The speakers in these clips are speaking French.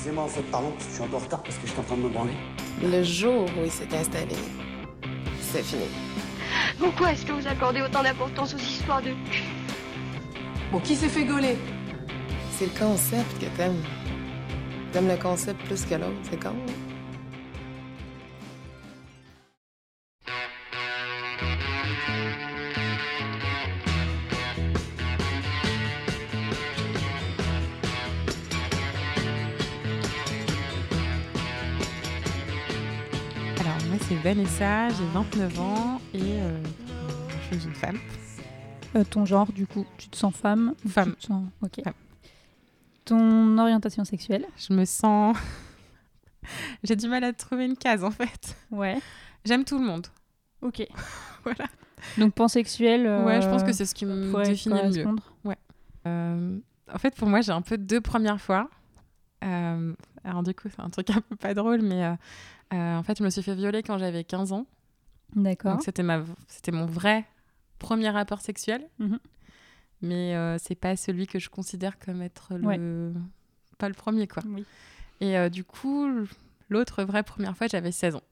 Excusez-moi, en fait, pardon, je suis un peu en retard parce que j'étais en train de me branler. Le jour où il s'est installé, c'est fini. Pourquoi est-ce que vous accordez autant d'importance aux histoires de cul? Bon, qui s'est fait gauler? C'est le concept que t'aimes. T'aimes le concept plus que l'autre, c'est con. hein? Vanessa, j'ai 29 ans et euh, je suis une femme. Euh, ton genre, du coup, tu te sens femme Femme. tu te sens... Ok. Femme. Ton orientation sexuelle? Je me sens. j'ai du mal à trouver une case en fait. Ouais. J'aime tout le monde. Ok. Voilà. Donc pansexuel. euh, Ouais, je pense que c'est ce qui me pourrait définit le mieux. Euh, en fait, pour moi, j'ai un peu deux premières fois. Alors, du coup, c'est un truc un peu pas drôle, mais euh, en fait, je me suis fait violer quand j'avais 15 ans. D'accord. Donc, c'était, ma... c'était mon vrai premier rapport sexuel. Mhm. Mais euh, c'est pas celui que je considère comme être le. Pas le premier, quoi. Oui. Et euh, du coup, l'autre vraie première fois, j'avais 16 ans.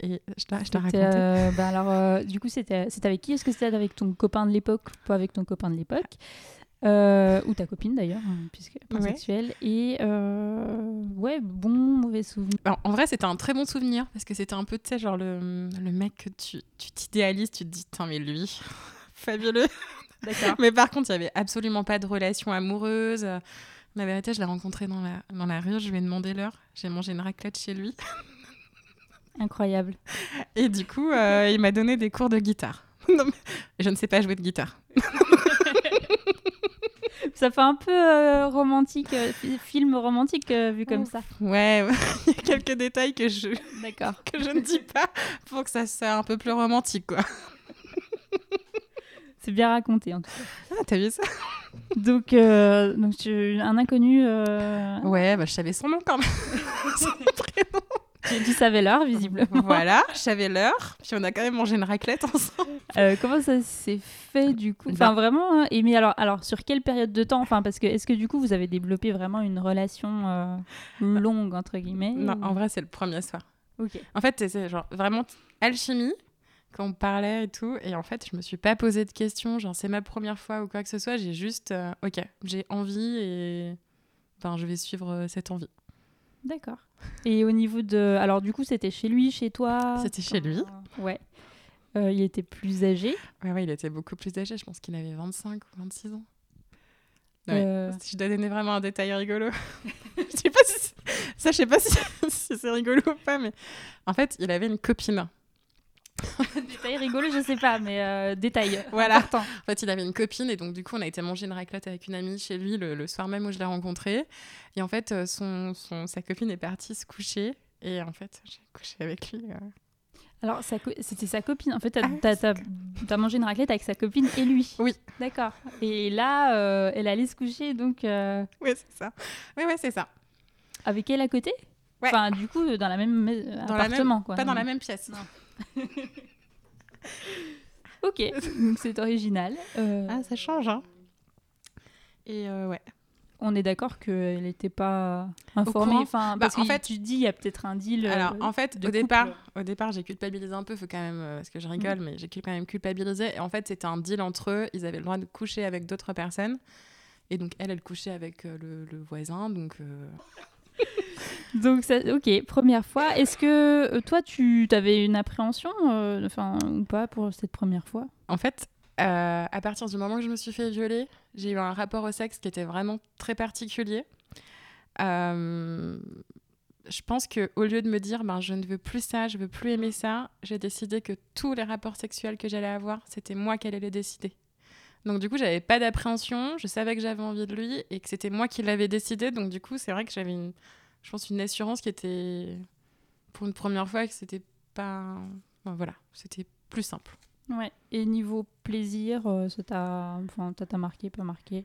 Et je t'ai raconté. euh, bah alors, euh, du coup, c'était c'était avec qui? Est-ce que c'était avec ton copain de l'époque Pas avec ton copain de l'époque? Euh, Ou ta copine d'ailleurs, hein, puisque pansexuel. Et euh, ouais, bon, mauvais souvenir. Alors, en vrai, c'était un très bon souvenir parce que c'était un peu, tu sais, genre le, le mec que tu t'idéalises, tu te dis, tiens, mais lui, fabuleux. D'accord. Mais par contre, il n'y avait absolument pas de relation amoureuse. La vérité, je l'ai rencontré dans la, dans la rue, je lui ai demandé l'heure. J'ai mangé une raclette chez lui. Incroyable. Et du coup, euh, il m'a donné des cours de guitare. Je ne sais pas jouer de guitare. Ça fait un peu euh, romantique, euh, fi- film romantique euh, vu comme ça. Ouais, il y a quelques détails que je, D'accord. que je ne dis pas pour que ça soit un peu plus romantique, quoi. C'est bien raconté en tout cas. Ah, t'as vu ça? Donc, donc tu- un inconnu, Ouais, bah, je savais son nom quand même. Son prénom. Tu, savais l'heure visiblement. voilà, je savais l'heure. Puis on a quand même mangé une raclette ensemble. Euh, comment ça s'est fait du coup? Bah. Enfin vraiment. hein, Et mais alors, alors sur quelle période de temps? Enfin parce que est-ce que du coup vous avez développé vraiment une relation euh, longue entre guillemets Non, ou- en vrai, c'est le premier soir. Ok. En fait, c'est genre vraiment alchimie quand on parlait et tout. Et en fait, je me suis pas posé de questions, genre c'est ma première fois ou quoi que ce soit. J'ai juste, euh, ok, j'ai envie et ben, je vais suivre euh, cette envie. D'accord. Et au niveau de, alors du coup c'était chez lui, chez toi C'était chez lui. Ouais. Euh, il était plus âgé. Ouais, ouais, il était beaucoup plus âgé. Je pense qu'il avait 25 ou 26 ans. Euh, Si je dois donner vraiment un détail rigolo, je sais pas si ça, je sais pas si, si c'est rigolo ou pas, mais en fait, il avait une copine. détail rigolo, je sais pas, mais euh, détail. Voilà. Important. En fait, il avait une copine et donc du coup, on a été manger une raclette avec une amie chez lui le, le soir même où je l'ai rencontré. Et en fait, euh, son, son- sa copine est partie se coucher et en fait, j'ai couché avec lui. euh. Alors c'était sa copine. En fait, t'as Ah, t'as- t'as- t'as mangé une raclette avec sa copine et lui. Oui. D'accord. Et là, euh, elle allait se coucher donc euh, Oui, c'est ça. Oui, ouais, c'est ça. avec elle à côté? Ouais. Enfin, du coup, dans la même la appartement, même, quoi. Pas dans la même pièce. Ok. donc c'est original. Euh, Ah, ça change, hein. Et euh, ouais. On est d'accord qu'elle n'était pas informée. Enfin, Bah, parce en que fait- tu dis il y a peut-être un deal. Alors, euh, en fait, de au couple. départ, au départ, j'ai culpabilisé un peu, faut quand même, parce que je rigole, mais j'ai quand même culpabilisé. Et en fait, c'était un deal entre eux. Ils avaient le droit de coucher avec d'autres personnes. Et donc, elle, elle couchait avec le, le voisin. Donc, euh, Donc, ok, première fois. Est-ce que euh, toi, tu avais une appréhension, euh, ou pas pour cette première fois? En fait, euh, à partir du moment où je me suis fait violer, j'ai eu un rapport au sexe qui était vraiment très particulier. Je pense que au lieu de me dire, ben, je ne veux plus ça, je veux plus aimer ça, j'ai décidé que tous les rapports sexuels que j'allais avoir, c'était moi qui allais les décider. Donc du coup, j'avais pas d'appréhension, je savais que j'avais envie de lui et que c'était moi qui l'avais décidé. Donc du coup, c'est vrai que j'avais une, je pense, une assurance qui était pour une première fois que c'était pas, ben, voilà, c'était plus simple. Ouais. Et niveau plaisir, euh, ça t'a enfin, marqué, pas marqué?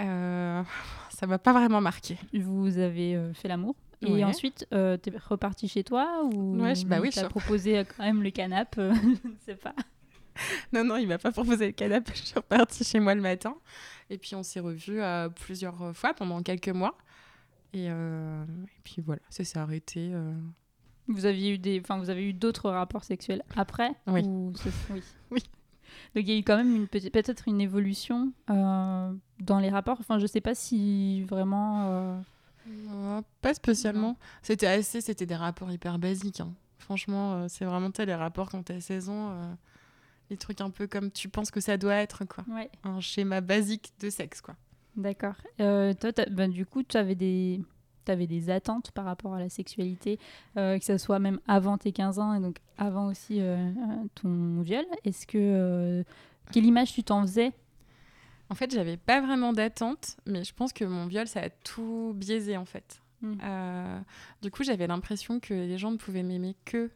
Euh, ça m'a pas vraiment marqué. Vous avez euh, fait l'amour et Ouais. ensuite, euh, t'es reparti chez toi ou Ouais, je- bah oui, t'as je- proposé euh, quand même le canapé euh, Je ne sais pas. Non, non, il m'a pas proposé le canapé. Je suis repartie chez moi le matin. Et puis on s'est revus euh, plusieurs fois pendant quelques mois. Et, euh, et puis voilà, ça s'est arrêté. euh. Vous aviez eu des, enfin, vous avez eu d'autres rapports sexuels après Oui. ou ce- oui. Oui. Donc il y a eu quand même une petite, peut-être une évolution euh, dans les rapports. Enfin, je sais pas si vraiment. euh, pas spécialement. C'était assez, c'était des rapports hyper basiques. hein. Franchement, euh, c'est vraiment tel les rapports quand t'as 16 ans. euh, les trucs un peu comme tu penses que ça doit être, quoi. Ouais. Un schéma basique de sexe, quoi. D'accord. Euh, toi, ben, du coup, tu avais des, avais des attentes par rapport à la sexualité, euh, que ce soit même avant tes 15 ans et donc avant aussi euh, ton viol. Est-ce que euh, quelle image tu t'en faisais? En fait, j'avais pas vraiment d'attente, mais je pense que mon viol, ça a tout biaisé, en fait. Mm. Euh, du coup, j'avais l'impression que les gens ne pouvaient m'aimer que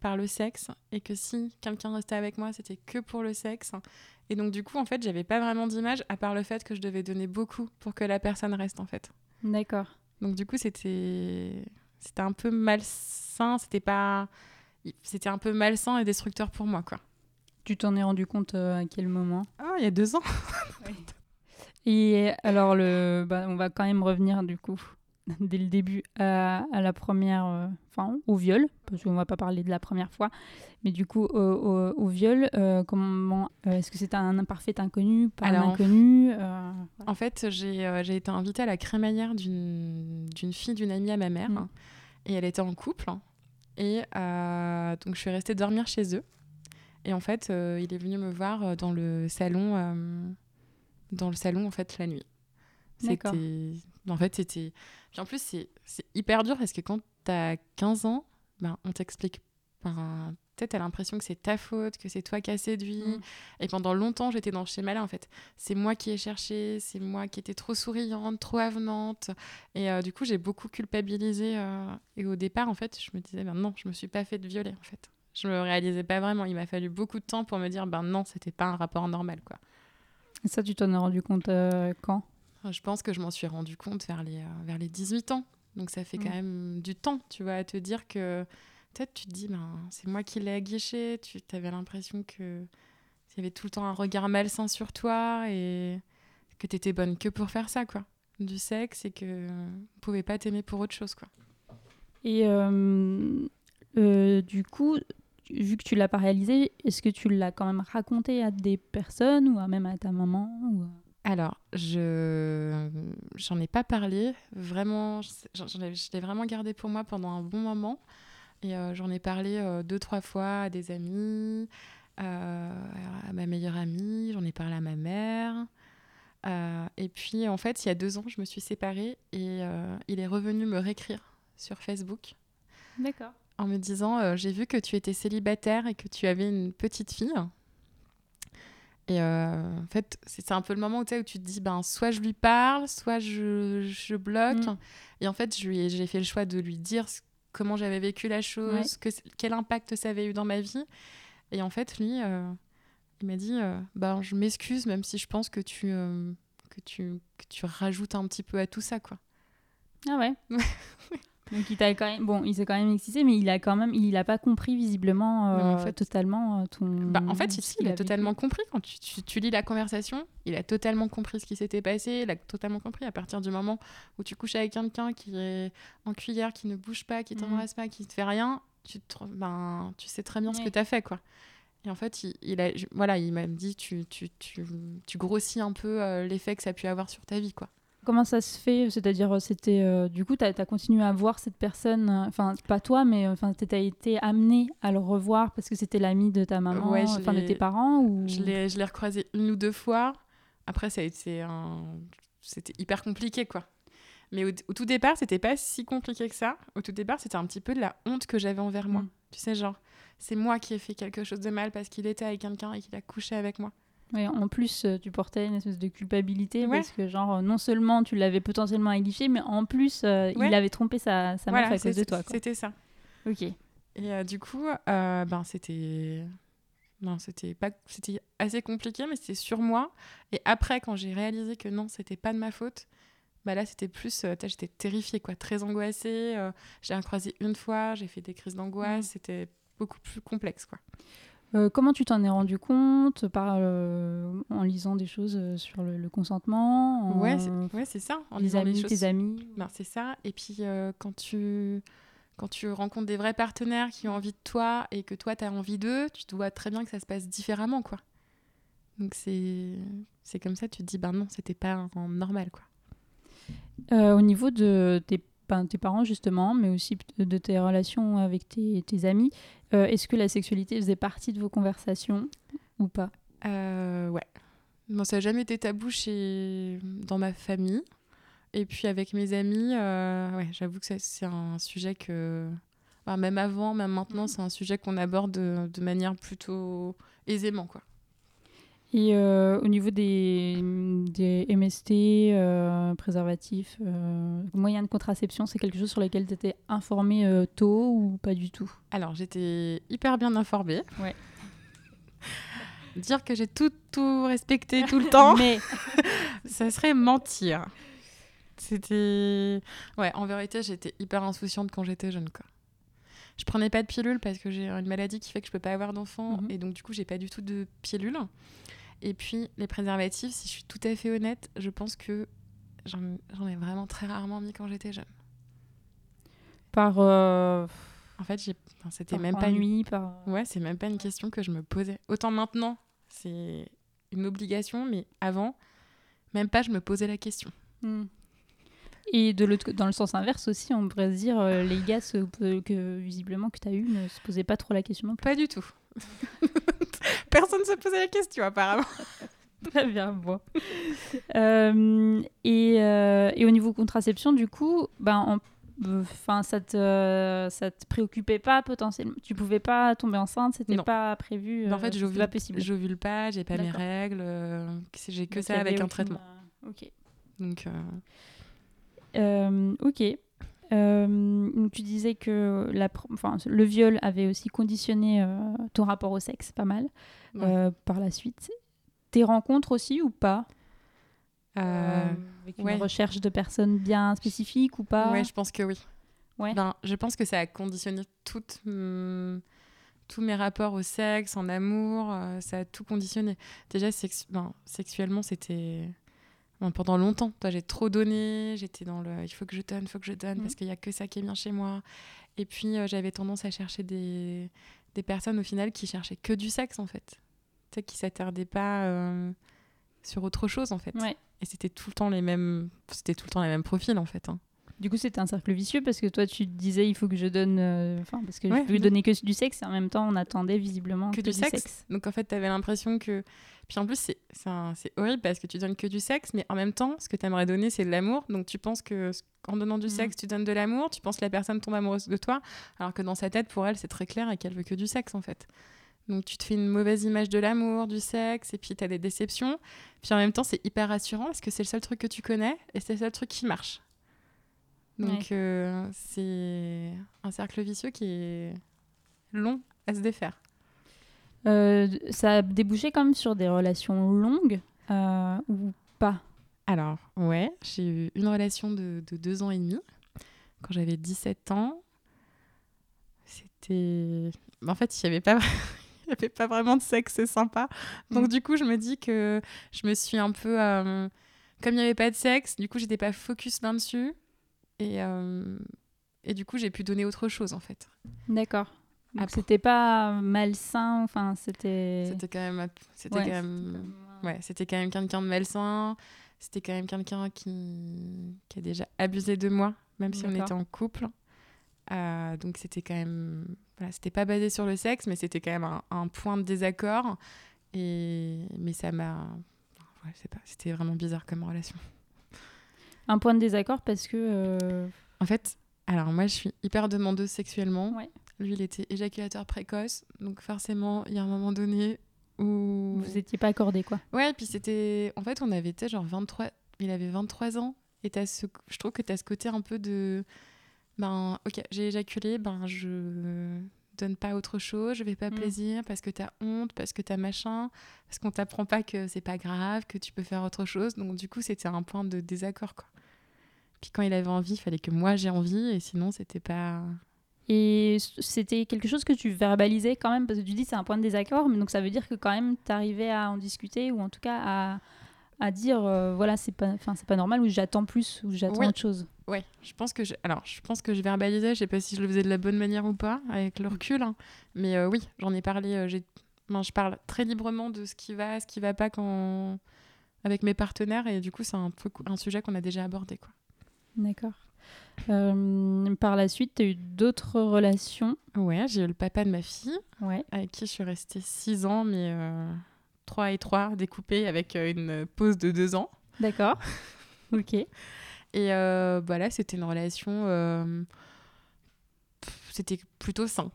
par le sexe et que si quelqu'un restait avec moi, c'était que pour le sexe. Et donc, du coup, en fait, j'avais pas vraiment d'image à part le fait que je devais donner beaucoup pour que la personne reste, en fait. D'accord. Donc, du coup, c'était c'était un peu malsain, c'était pas c'était un peu malsain et destructeur pour moi, quoi. Tu t'en es rendu compte euh, à quel moment? Ah, il y a deux ans. Et alors, le, bah, on va quand même revenir du coup, dès le début, à, à la première, euh, enfin au viol, parce qu'on va pas parler de la première fois, mais du coup au, au- au viol, euh, comment, euh, est-ce que c'est un imparfait inconnu, pas Alors, un inconnu En fait, j'ai été invitée à la crémaillère d'une fille d'une amie à ma mère. Mm. hein, et elle était en couple. hein, et donc, je suis restée dormir chez eux. Et en fait, il est venu me voir dans le salon, dans le salon en fait la nuit. C'était, en fait, c'était. Puis en plus, c'est hyper dur parce que quand t'as 15 ans, ben, on t'explique. Ben, peut-être t'as l'impression que c'est ta faute, que c'est toi qui as séduit. Mm. Et pendant longtemps, j'étais dans ce schéma-là, en fait. C'est moi qui ai cherché, c'est moi qui étais trop souriante, trop avenante. Et euh, du coup, j'ai beaucoup culpabilisé. euh, et au départ, en fait, je me disais, ben non, je me suis pas fait violer, en fait. Je me réalisais pas vraiment. Il m'a fallu beaucoup de temps pour me dire, ben non, c'était pas un rapport normal, quoi. Et ça, tu t'en es rendu compte euh, quand? Je pense que je m'en suis rendu compte vers les, euh, vers les 18 ans. Donc ça fait Mm. quand même du temps, tu vois, à te dire que peut-être tu te dis, ben, c'est moi qui l'ai aguiché. Tu avais l'impression que il y avait tout le temps un regard malsain sur toi et que tu étais bonne que pour faire ça, quoi. Du sexe et que on pouvait pas t'aimer pour autre chose, quoi. Et euh, euh, du coup, vu que tu l'as pas réalisé, est-ce que tu l'as quand même raconté à des personnes ou à même à ta maman ou... Alors, je j'en ai pas parlé. Vraiment, je l'ai vraiment gardé pour moi pendant un bon moment. Et euh, j'en ai parlé euh, deux, trois fois à des amis, euh, à ma meilleure amie, j'en ai parlé à ma mère. Et puis, en fait, il y a deux ans, je me suis séparée et il est revenu me réécrire sur Facebook D'accord. en me disant J'ai vu que tu étais célibataire et que tu avais une petite fille. Et euh, en fait, c'est un peu le moment où, où tu te dis ben, soit je lui parle, soit je, je bloque. Mm. Et en fait, j'ai fait le choix de lui dire comment j'avais vécu la chose, Ouais. que, quel impact ça avait eu dans ma vie. Et en fait, lui, euh, il m'a dit euh, ben, Je m'excuse, même si je pense que tu, que, tu, que tu rajoutes un petit peu à tout ça. quoi. Ah ouais. Donc il t'a quand même, bon, il s'est quand même excité, mais il a quand même, il a pas compris visiblement Non, en euh, fait- totalement euh, ton. Bah, en fait, qu'il il a totalement compris. Quand tu, tu- tu lis la conversation, il a totalement compris ce qui s'était passé. Il a totalement compris à partir du moment où tu couches avec quelqu'un qui est en cuillère, qui ne bouge pas, qui Mhm. t'embrasse pas, qui te fait rien. Tu, te- ben, tu sais très bien ce que tu as fait. quoi. Et en fait, il, il a, voilà, il m'a dit tu, tu, tu, tu grossis un peu euh, l'effet que ça a pu avoir sur ta vie. quoi. Comment ça se fait C'est-à-dire, euh, c'était euh, du coup, tu as, continué à voir cette personne, euh, enfin, pas toi, mais enfin, tu as été amené à le revoir parce que c'était l'ami de ta maman, Ouais, enfin, de tes parents ou... Je l'ai recroisé une ou deux fois. Après, ça a été un... C'était hyper compliqué, quoi. Mais au, au tout départ, c'était pas si compliqué que ça. Au tout départ, c'était un petit peu de la honte que j'avais envers moi. Mm. Tu sais, genre, c'est moi qui ai fait quelque chose de mal parce qu'il était avec quelqu'un et qu'il a couché avec moi. Ouais, en plus, euh, tu portais une espèce de culpabilité Ouais. parce que, genre, non seulement tu l'avais potentiellement aguiché, mais en plus, euh, Ouais. il avait trompé sa, sa meuf à cause de toi. C'était ça. Ok. Et euh, du coup, euh, ben, c'était. Non, c'était pas c'était assez compliqué mais c'était sur moi et après quand j'ai réalisé que non c'était pas de ma faute bah là c'était plus j'étais terrifiée quoi très angoissée j'ai un croisé une fois j'ai fait des crises d'angoisse Mm. c'était beaucoup plus complexe quoi Euh, comment tu t'en es rendu compte par, euh, En lisant des choses euh, sur le, consentement en... Ouais, c'est ça. En lisant amis, des choses. tes amis? Ben, c'est ça. Et puis, quand, tu, quand tu rencontres des vrais partenaires qui ont envie de toi et que toi, tu as envie d'eux, tu vois très bien que ça se passe différemment, quoi. Donc, c'est comme ça, tu te dis, ben non, c'était pas normal, quoi. au niveau de tes tes parents justement, mais aussi de tes relations avec tes, tes amis. Euh, est-ce que la sexualité faisait partie de vos conversations ou pas? Euh, Ouais. Non, ça n'a jamais été tabou chez... dans ma famille. Et puis avec mes amis, euh, ouais, j'avoue que c'est un sujet que, même avant, même maintenant, c'est un sujet qu'on aborde de, de, manière plutôt aisément, quoi. Et euh, au niveau des, des MST, euh, préservatifs, euh, moyens de contraception, c'est quelque chose sur lequel tu étais informée tôt ou pas du tout? Alors, j'étais hyper bien informée. Ouais. Dire que j'ai tout, tout respecté tout le temps, mais ça serait mentir. C'était. Ouais, en vérité, j'étais hyper insouciante quand j'étais jeune, quoi. Je prenais pas de pilule parce que j'ai une maladie qui fait que je peux pas avoir d'enfant, mhm. et donc du coup, j'ai pas du tout de pilule. Et puis, les préservatifs, si je suis tout à fait honnête, je pense que j'en ai vraiment très rarement mis quand j'étais jeune. Par. Euh, en fait, c'était même pas une... par... Ouais, c'est même pas une question que je me posais. Autant maintenant, c'est une obligation, mais avant, même pas, je me posais la question. Hmm. Et de dans le sens inverse aussi, on pourrait se dire, euh, les gars que visiblement que tu as eu ne se posaient pas trop la question Pas du tout. Personne ne se posait la question, apparemment. Très bien, bon. Euh, et, euh, et, au niveau contraception, du coup, ben, enfin, ça te, ça te préoccupait pas potentiellement? Tu pouvais pas tomber enceinte, c'était pas prévu. en fait, j'ovule pas possible. J'ovule pas, j'ai pas mes règles, euh, j'ai que ça avec un traitement. Ok. Donc. ok. Euh, tu disais que la, enfin, le viol avait aussi conditionné euh, ton rapport au sexe pas mal euh, par la suite. Tes rencontres aussi ou pas? Avec une recherche de personnes bien spécifiques ou pas? Oui, je pense que oui. Ouais. Ben, je pense que ça a conditionné toutes, tous mes rapports au sexe, en amour. ça a tout conditionné. Déjà, ben, sexuellement, c'était pendant longtemps. J'ai trop donné, j'étais dans le il faut que je donne, il faut que je donne, parce mhm. qu'il n'y a que ça qui est bien chez moi. Et puis, euh, j'avais tendance à chercher des, des personnes au final qui cherchaient que du sexe, en fait. Tu sais, qui s'attardaient pas euh, sur autre chose, en fait. Et c'était tout le temps les mêmes, c'était tout le temps les mêmes profils, en fait. Hein. Du coup, c'était un cercle vicieux parce que toi, tu disais il faut que je donne. Euh, enfin, parce que je peux donner que du sexe et en même temps, on attendait visiblement que, du, sexe. Donc en fait, tu avais l'impression que. Puis en plus, c'est horrible parce que tu donnes que du sexe, mais en même temps, ce que tu aimerais donner, c'est de l'amour. Donc tu penses que en donnant du mm. sexe, tu donnes de l'amour, tu penses que la personne tombe amoureuse de toi, alors que dans sa tête, pour elle, c'est très clair et qu'elle veut que du sexe en fait. Donc tu te fais une mauvaise image de l'amour, du sexe, et puis tu as des déceptions. Puis en même temps, c'est hyper rassurant parce que c'est le seul truc que tu connais et c'est le seul truc qui marche. Donc euh, c'est un cercle vicieux qui est long à se défaire. Euh, ça a débouché quand même sur des relations longues euh, ou pas? Alors, ouais, j'ai eu une relation de, deux ans et demi quand j'avais 17 ans. C'était. En fait, il n'y avait pas. il n'y avait pas vraiment de sexe, sympa. Donc, mm. du coup, je me dis que je me suis un peu. comme il n'y avait pas de sexe, du coup, j'étais pas focus là-dessus. Et, euh, et du coup, j'ai pu donner autre chose, en fait. D'accord. C'était pas malsain, enfin, c'était. C'était quand même. C'était quand même. Ouais, c'était quand même quelqu'un de malsain. C'était quand même quelqu'un qui... qui a déjà abusé de moi, même si on était en couple. Euh, donc c'était quand même. Voilà, c'était pas basé sur le sexe, mais c'était quand même un, un, point de désaccord. Et... Mais ça m'a. Ouais, pas. C'était vraiment bizarre comme relation. Un point de désaccord parce que. Euh, en fait, alors moi, je suis hyper demandeuse sexuellement. Lui, il était éjaculateur précoce. Donc forcément, il y a un moment donné où. Vous n'étiez pas accordé, quoi. Ouais, puis c'était. En fait, on avait, tu genre 23. Il avait 23 ans. Et as ce... je trouve que tu as ce côté un peu de. Ben, ok, j'ai éjaculé, ben, je donne pas autre chose, je vais pas mm. plaisir parce que tu as honte, parce que tu as machin, parce qu'on t'apprend pas que c'est pas grave, que tu peux faire autre chose. Donc du coup, c'était un point de désaccord quoi. Puis quand il avait envie, il fallait que moi j'ai envie et sinon c'était pas Et c'était quelque chose que tu verbalisais quand même, parce que tu dis c'est un point de désaccord, mais donc ça veut dire que quand même tu arrivais à en discuter, ou en tout cas à, à dire euh, voilà, c'est pas, c'est pas normal, ou j'attends plus, ou j'attends autre chose. Oui, je pense que je, alors je pense que je verbalisais, je sais pas si je le faisais de la bonne manière ou pas, avec le recul, hein. mais euh, oui, j'en ai parlé, euh, j'ai, je parle très librement de ce qui va, ce qui va pas quand avec mes partenaires, et du coup c'est un, un sujet qu'on a déjà abordé. quoi. D'accord. Euh, par la suite, tu as eu d'autres relations? Ouais, j'ai eu le papa de ma fille, ouais. avec qui je suis restée 6 ans, mais euh, 3 et 3 découpés avec euh, une pause de 2 ans. D'accord. ok. Et euh, bah là, c'était une relation. Euh, c'était plutôt sain.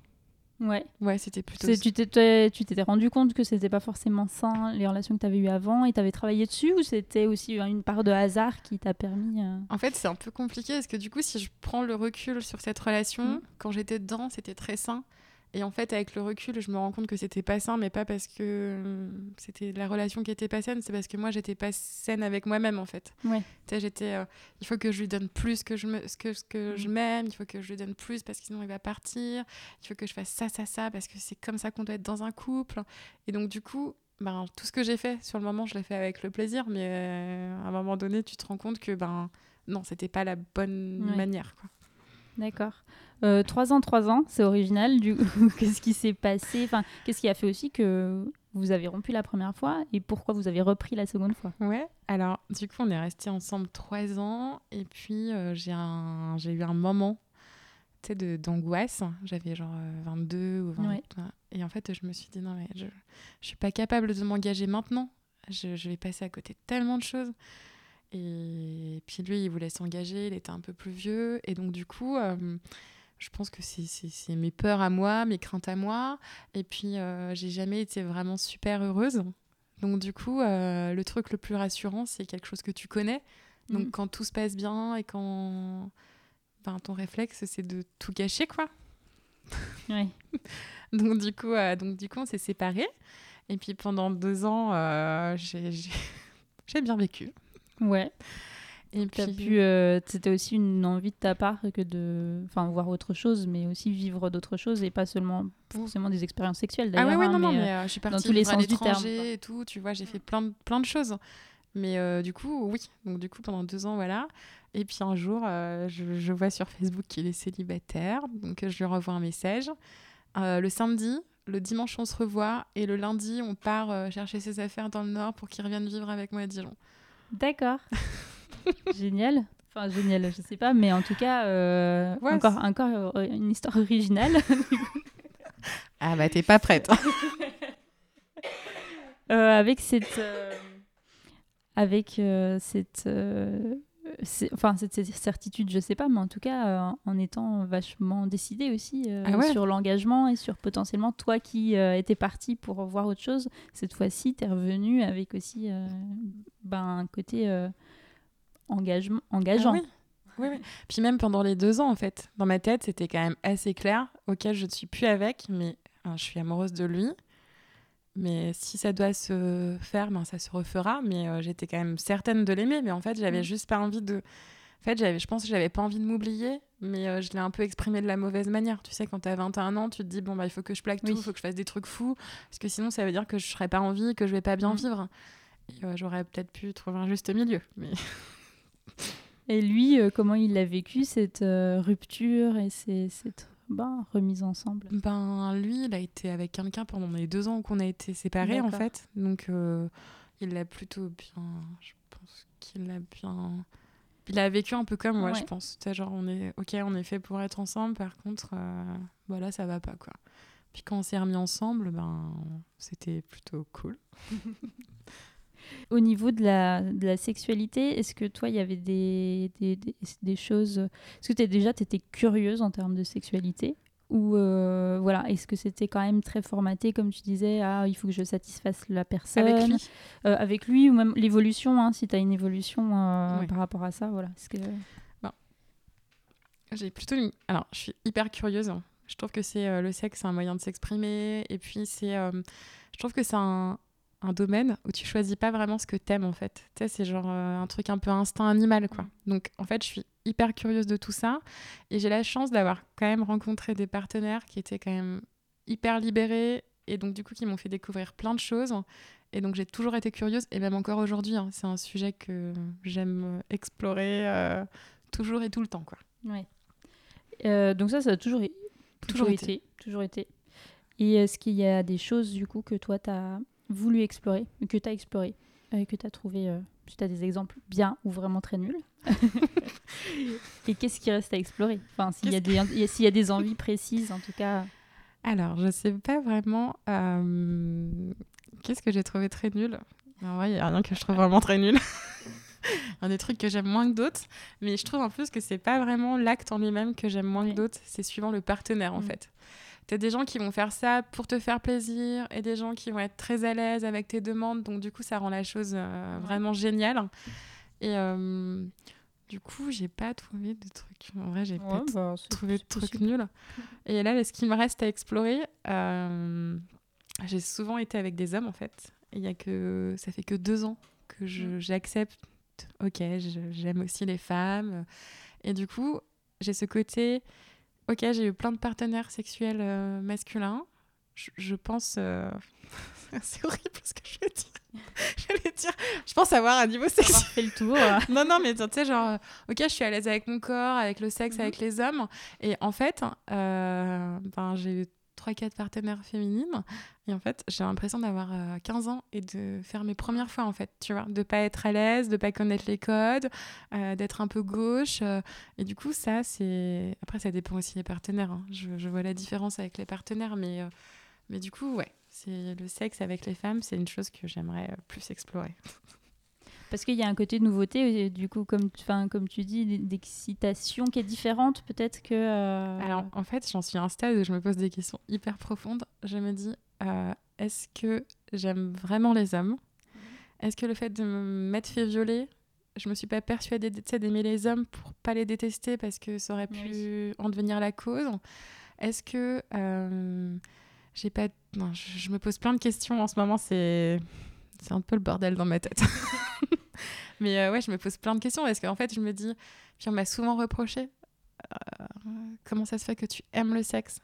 Ouais. Ouais, c'était plutôt. Tu t'étais, tu t'étais rendu compte que c'était pas forcément sain les relations que tu avais eues avant et tu avais travaillé dessus ou c'était aussi une part de hasard qui t'a permis euh En fait, c'est un peu compliqué parce que du coup, si je prends le recul sur cette relation, mmh. quand j'étais dedans, c'était très sain. Et en fait, avec le recul, je me rends compte que c'était pas sain, mais pas parce que euh, c'était la relation qui était pas saine, c'est parce que moi, j'étais pas saine avec moi-même, en fait. Ouais. j'étais, euh, il faut que je lui donne plus que je me, ce que, ce que je m'aime, il faut que je lui donne plus parce que sinon il va partir, il faut que je fasse ça, ça, ça, parce que c'est comme ça qu'on doit être dans un couple. Et donc, du coup, ben, tout ce que j'ai fait sur le moment, je l'ai fait avec le plaisir, mais euh, à un moment donné, tu te rends compte que, ben, non, c'était pas la bonne Ouais. manière, quoi. D'accord. Euh, trois ans, trois ans, c'est original. Du qu'est-ce qui s'est passé? Enfin, qu'est-ce qui a fait aussi que vous avez rompu la première fois et pourquoi vous avez repris la seconde fois? Ouais. Alors, du coup, on est restés ensemble trois ans et puis euh, j'ai un, j'ai eu un moment, d'angoisse. J'avais genre euh, 22 ou 20 Ouais. et en fait, je me suis dit non mais je, je suis pas capable de m'engager maintenant. Je, je vais passer à côté de tellement de choses. Et puis lui, il voulait s'engager, il était un peu plus vieux. Et donc, du coup, euh, je pense que c'est- mes peurs à moi, mes craintes à moi. Et puis, euh, j'ai jamais été vraiment super heureuse. Donc, du coup, euh, le truc le plus rassurant, c'est quelque chose que tu connais. Donc, Mhm. quand tout se passe bien et quand ben, ton réflexe, c'est de tout gâcher, quoi. Ouais. Donc, du coup, euh, donc, du coup on s'est séparés. Et puis, pendant deux ans, euh, j'ai bien vécu. Ouais. Et puis, pu, euh, c'était aussi une envie de ta part que de, enfin, voir autre chose, mais aussi vivre d'autres choses et pas seulement forcément des expériences sexuelles Ah oui, oui, hein, non, non, mais, mais euh, euh, je suis partie tous les sens du terme, et tout, tu vois, j'ai fait plein de, plein de choses. Mais euh, du coup, oui. Donc du coup, pendant deux ans, voilà. Et puis un jour, je, je vois sur Facebook qu'il est célibataire. Donc je lui renvoie un message. Le samedi, le dimanche, on se revoit. Et le lundi, on part chercher ses affaires dans le Nord pour qu'il revienne vivre avec moi à Dijon. D'accord. génial. Enfin, génial, je sais pas, mais en tout cas, euh, Ouais, encore, encore euh, une histoire originale. Ah bah t'es pas prête. Euh, avec cette euh, avec euh, cette euh, enfin cette, certitude je sais pas mais en tout cas euh, en étant vachement décidé aussi euh, Ah ouais. sur l'engagement et sur potentiellement toi qui euh, étais parti pour voir autre chose cette fois-ci t'es revenu avec aussi euh, ben un côté euh, engageant Ah oui. Oui, oui. Puis même pendant les deux ans, en fait, dans ma tête, c'était quand même assez clair. Ok, je ne suis plus avec, mais hein, je suis amoureuse de lui. Mais si ça doit se faire, ben, ça se refera. Mais euh, j'étais quand même certaine de l'aimer. Mais en fait, j'avais Mm. juste pas envie de. En fait, j'avais, je pense que j'avais pas envie de m'oublier, mais euh, je l'ai un peu exprimé de la mauvaise manière. Tu sais, quand tu as 21 ans, tu te dis, bon, bah, il faut que je plaque tout, il Oui. faut que je fasse des trucs fous, parce que sinon, ça veut dire que je serais pas en vie, que je vais pas bien Mm. vivre. Et euh, j'aurais peut-être pu trouver un juste milieu. Mais et lui euh, comment il a vécu cette euh, rupture et ces- cette ben, remise ensemble? Ben, lui, il a été avec quelqu'un pendant les deux ans qu'on a été séparés, en fait. Donc, euh, il l'a plutôt bien. Je pense qu'il l'a bien. Il a vécu un peu comme moi, Ouais. je pense. Sais, genre, on est. Ok, on est fait pour être ensemble, par contre, voilà, ça va pas, quoi. Puis quand on s'est remis ensemble, ben, c'était plutôt cool. Au niveau de la, de la sexualité, est-ce que toi, il y avait des, des, des, des choses... Est-ce que t'es, déjà, tu étais curieuse en termes de sexualité Ou euh, voilà, est-ce que c'était quand même très formaté, comme tu disais, ah, il faut que je satisfasse la personne Avec lui. Euh, avec lui, ou même l'évolution, hein, si tu as une évolution euh, Oui. par rapport à ça, voilà. J'ai plutôt une... Alors, je suis hyper curieuse. Je trouve que c'est le sexe, c'est un moyen de s'exprimer. Et puis, c'est... je trouve que c'est un, un domaine où tu choisis pas vraiment ce que t'aimes en fait. Tu sais, c'est genre euh, un truc un peu instinct animal quoi. Donc en fait, je suis hyper curieuse de tout ça et j'ai la chance d'avoir quand même rencontré des partenaires qui étaient quand même hyper libérés et donc du coup qui m'ont fait découvrir plein de choses. Et donc j'ai toujours été curieuse et même encore aujourd'hui, hein, c'est un sujet que j'aime explorer euh, toujours et tout le temps quoi. Ouais. Euh, donc ça, ça a toujours, toujours, été. Toujours été. Et est-ce qu'il y a des choses du coup que toi tu as voulu explorer, que tu as exploré, euh, que tu as trouvé, euh, tu as des exemples bien ou vraiment très nuls Et qu'est-ce qui reste à explorer? Enfin, s'il y, a des, s'il y a des envies précises en tout cas. Alors, je sais pas vraiment. Euh, qu'est-ce que j'ai trouvé très nul? En vrai, il n'y a rien que je trouve vraiment très nul. A des trucs que j'aime moins que d'autres, mais je trouve en plus que c'est pas vraiment l'acte en lui-même que j'aime moins que d'autres, c'est suivant le partenaire en mm. fait. T'as des gens qui vont faire ça pour te faire plaisir et des gens qui vont être très à l'aise avec tes demandes. Donc, du coup, ça rend la chose euh, vraiment géniale. Et euh, du coup, j'ai pas trouvé de trucs. En vrai, j'ai pas bah, trouvé de trucs nuls. Et là, ce qu'il me reste à explorer, euh, j'ai souvent été avec des hommes en fait. Il y a que ça fait que deux ans que j'accepte. Ok, j'aime aussi les femmes. Et du coup, j'ai ce côté Ok, j'ai eu plein de partenaires sexuels euh, masculins. Je, pense. Euh, c'est horrible ce que je vais dire. je vais dire. Je pense avoir un niveau sexuel. fait le tour. non, non, mais tu sais, genre, euh, ok, je suis à l'aise avec mon corps, avec le sexe, mhm. avec les hommes. Et en fait, ben, j'ai eu 3-4 partenaires féminines. Et en fait, j'ai l'impression d'avoir 15 euh, ans et de faire mes premières fois, en fait, tu vois, de pas être à l'aise, de pas connaître les codes, euh, d'être un peu gauche. Euh. et du coup, ça, c'est... Après, ça dépend aussi des partenaires. Hein. Je, vois la différence avec les partenaires, mais, mais du coup, ouais, c'est le sexe avec les femmes, c'est une chose que j'aimerais plus explorer. Parce qu'il y a un côté de nouveauté, du coup, comme, comme tu dis, d'excitation qui est différente peut-être que... Euh, Alors, en fait, j'en suis à un stade où je me pose des questions hyper profondes. Je me dis, euh, est-ce que j'aime vraiment les hommes? Est-ce que le fait de me mettre fait violer, je me suis pas persuadée d'aimer les hommes pour pas les détester parce que ça aurait pu en devenir la cause? Est-ce que... Euh, j'ai pas... Non, je, je me pose plein de questions en ce moment, c'est... C'est un peu le bordel dans ma tête. Mais euh, ouais, je me pose plein de questions parce qu'en fait, je me dis, puis on m'a souvent reproché, euh, comment ça se fait que tu aimes le sexe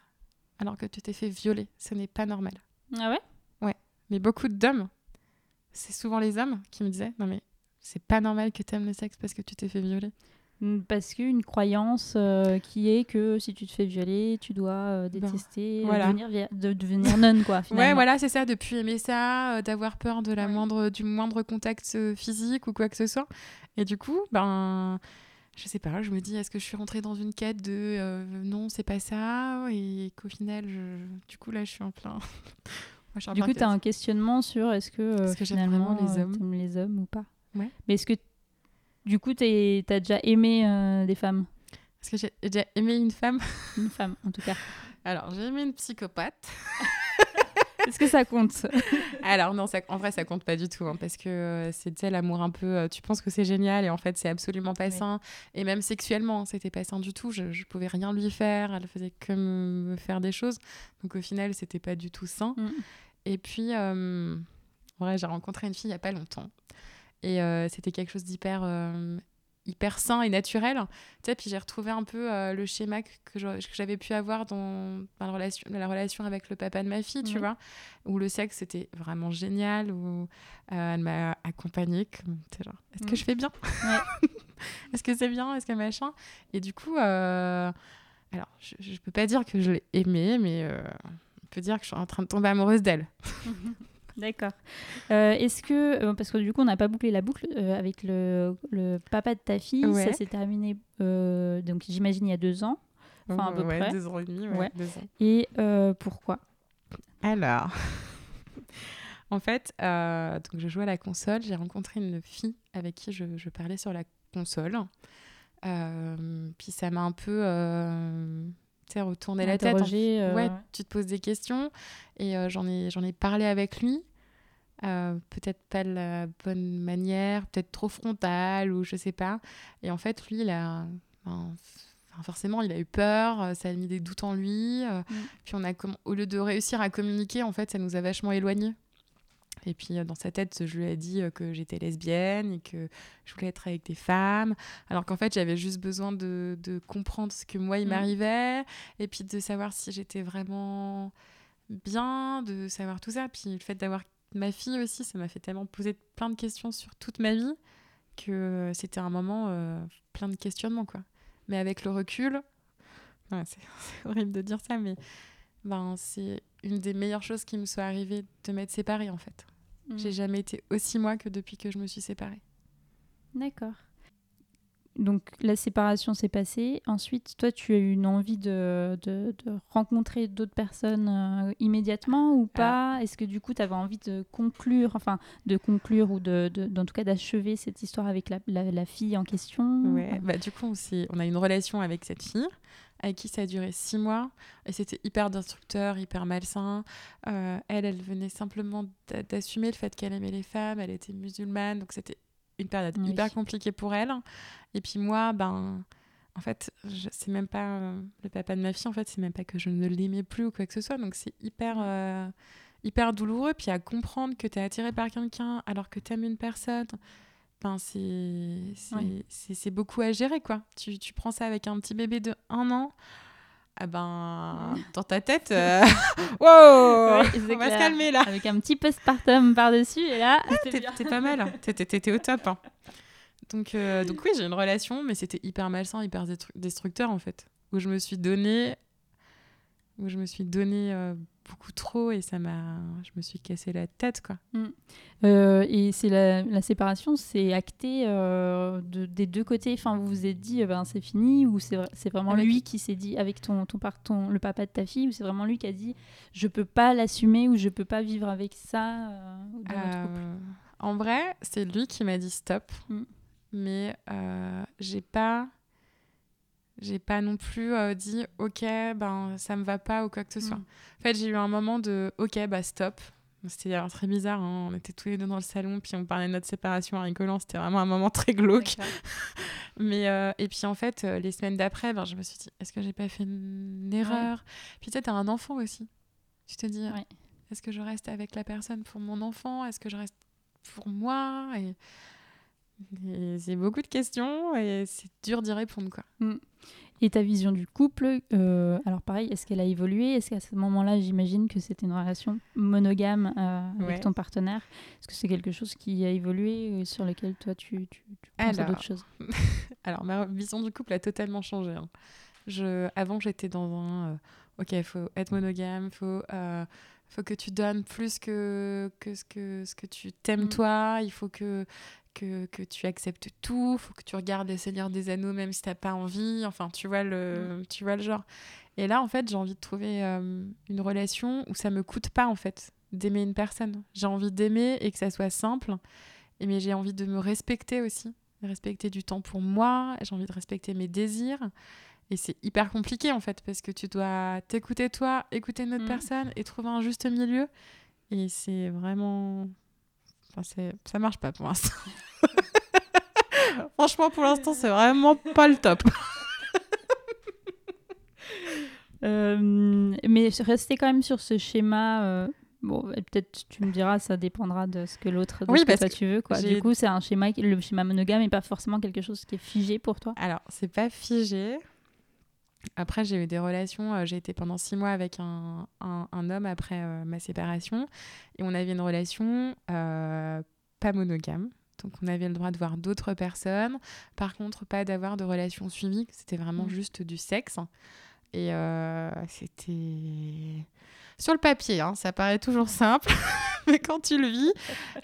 alors que tu t'es fait violer Ce n'est pas normal. Ah ouais? Ouais. Mais beaucoup d'hommes, c'est souvent les hommes qui me disaient, non mais c'est pas normal que tu aimes le sexe parce que tu t'es fait violer. Parce qu'une croyance euh, qui est que si tu te fais violer, tu dois euh, ben, détester, devenir, de, devenir nonne, quoi. Finalement. Ouais, voilà, c'est ça, de plus aimer ça, euh, d'avoir peur de la moindre, du moindre contact physique ou quoi que ce soit. Et du coup, ben, je sais pas, je me dis, est-ce que je suis rentrée dans une quête de non, c'est pas ça, et qu'au final, du coup, là, je suis en plein. du coup, tu as un questionnement sur est-ce que, est que finalement les hommes? les hommes ou pas? Ouais. Mais est-ce que du coup, tu as déjà aimé euh, des femmes? Est-ce que j'ai déjà aimé une femme Une femme, en tout cas. Alors, j'ai aimé une psychopathe. Est-ce que ça compte? Alors non, ça, en vrai, ça compte pas du tout, hein, parce que euh, c'est l'amour un peu. Euh, tu penses que c'est génial et en fait, c'est absolument pas sain. Et même sexuellement, c'était pas sain du tout. Je, je pouvais rien lui faire. Elle faisait que me faire des choses. Donc au final, c'était pas du tout sain. Mm. Et puis, en vrai, j'ai rencontré une fille il y a pas longtemps. Et euh, c'était quelque chose d'hyper euh, hyper sain et naturel. Tu sais, puis j'ai retrouvé un peu euh, le schéma que, j'avais pu avoir dans, la, relation, la relation avec le papa de ma fille, tu vois, où le sexe c'était vraiment génial, où elle m'a accompagnée genre, est-ce que je fais bien? Est-ce que c'est bien? Est-ce que machin? Et du coup, alors, je, je peux pas dire que je l'ai aimée, mais on peut dire que je suis en train de tomber amoureuse d'elle. D'accord. Euh, est-ce que, euh, parce que du coup, on n'a pas bouclé la boucle euh, avec le, le, papa de ta fille, ça s'est terminé, donc j'imagine il y a deux ans, enfin à peu ouais, près. Deux ans et demi, ouais, deux ans. Et pourquoi? Alors, en fait, donc je jouais à la console, j'ai rencontré une fille avec qui je, je parlais sur la console, puis ça m'a un peu retourner la tête. Euh, ouais, tu te poses des questions et euh, j'en ai, j'en ai parlé avec lui. Euh, peut-être pas de la bonne manière, peut-être trop frontal ou je sais pas. Et en fait, lui, il a, forcément, il a eu peur, ça a mis des doutes en lui. Mm. Puis on a, au lieu de réussir à communiquer, en fait, ça nous a vachement éloignés. Et puis dans sa tête, je lui ai dit que j'étais lesbienne et que je voulais être avec des femmes. Alors qu'en fait, j'avais juste besoin de, de, comprendre ce que moi, il mmh. m'arrivait. Et puis de savoir si j'étais vraiment bien, de savoir tout ça. Puis le fait d'avoir ma fille aussi, ça m'a fait tellement poser plein de questions sur toute ma vie que c'était un moment plein de questionnements, quoi. Mais avec le recul, c'est horrible de dire ça, mais ben, c'est une des meilleures choses qui me soit arrivée de m'être séparée, en fait. Mmh. J'ai jamais été aussi moi que depuis que je me suis séparée. D'accord donc la séparation s'est passée. Ensuite, toi, tu as eu une envie de, de, rencontrer d'autres personnes euh, immédiatement ou pas? Est-ce que du coup, tu avais envie de conclure, enfin, de conclure ou de, en tout cas d'achever cette histoire avec la, la, fille en question? Ouais, bah, du coup, on a une relation avec cette fille avec qui ça a duré six mois et c'était hyper d'instructeur, hyper malsain. Euh, elle, elle venait simplement d'assumer le fait qu'elle aimait les femmes, elle était musulmane, donc c'était une période hyper compliquée pour elle. Et puis moi, ben, en fait, c'est même pas euh, le papa de ma fille, en fait, c'est même pas que je ne l'aimais plus ou quoi que ce soit. Donc c'est hyper, euh, hyper douloureux. Puis à comprendre que tu es attiré par quelqu'un alors que tu aimes une personne, ben, c'est beaucoup à gérer, quoi. Tu, tu prends ça avec un petit bébé de un an ah ben, dans ta tête, euh... wow, on va se calmer là. Avec un petit postpartum par-dessus et là, ah, t'es pas mal, t'étais au top. Hein. Donc, euh, donc oui, j'ai une relation, mais c'était hyper malsain, hyper destructeur en fait, où je me suis donné, où je me suis donné euh, beaucoup trop et ça m'a je me suis cassé la tête quoi. Mm. euh, et c'est la, la, séparation c'est acté euh, de, des deux côtés. Enfin vous vous êtes dit eh ben c'est fini ou c'est c'est vraiment lui qui s'est dit avec ton ton, ton le papa de ta fille ou c'est vraiment lui qui a dit je peux pas l'assumer ou je peux pas vivre avec ça euh, en vrai c'est lui qui m'a dit stop. Mm. mais j'ai pas j'ai pas non plus euh, dit ok ben ça me va pas ou quoi que ce soit. Mm. En fait j'ai eu un moment de ok bah stop. C'était très bizarre, hein. on était tous les deux dans le salon, puis on parlait de notre séparation en rigolant, c'était vraiment un moment très glauque. Mais, euh, et puis en fait, euh, les semaines d'après, ben, je me suis dit, est-ce que j'ai pas fait une erreur? Puis tu sais, as un enfant aussi. Tu te dis, est-ce que je reste avec la personne pour mon enfant? Est-ce que je reste pour moi? Et c'est beaucoup de questions et c'est dur d'y répondre. Quoi. Mm. Et ta vision du couple, euh, alors pareil, est-ce qu'elle a évolué? Est-ce qu'à ce moment-là, j'imagine que c'était une relation monogame euh, avec ton partenaire? Est-ce que c'est quelque chose qui a évolué et sur lequel toi tu, tu, penses à d'autres choses? Alors ma vision du couple a totalement changé. Hein. Je, avant, j'étais dans un euh, ok, il faut être monogame, il faut, faut que tu donnes plus que, que, ce, que ce que tu t'aimes mm. toi, il faut que que, que, tu acceptes tout, faut que tu regardes les Seigneurs des Anneaux même si t'as pas envie, enfin tu vois le, mm. tu vois le genre. Et là en fait j'ai envie de trouver euh, une relation où ça me coûte pas en fait d'aimer une personne. J'ai envie d'aimer et que ça soit simple, et mais j'ai envie de me respecter aussi, respecter du temps pour moi, j'ai envie de respecter mes désirs. Et c'est hyper compliqué en fait parce que tu dois t'écouter toi, écouter une autre mm. personne et trouver un juste milieu. Et c'est vraiment Enfin, ça marche pas pour l'instant. Franchement, pour l'instant, c'est vraiment pas le top. Euh, mais rester quand même sur ce schéma. Euh, bon, peut-être tu me diras, ça dépendra de ce que l'autre, de oui, ce que, tu veux. Quoi. Du coup, c'est un schéma, le schéma monogame n'est pas forcément quelque chose qui est figé pour toi. Alors, c'est pas figé. Après, j'ai eu des relations. Euh, j'ai été pendant six mois avec un, un, homme après euh, ma séparation. Et on avait une relation euh, pas monogame. Donc, on avait le droit de voir d'autres personnes. Par contre, pas d'avoir de relation suivie. C'était vraiment mmh. juste du sexe. Et c'était. Sur le papier, hein, ça paraît toujours simple. mais quand tu le vis,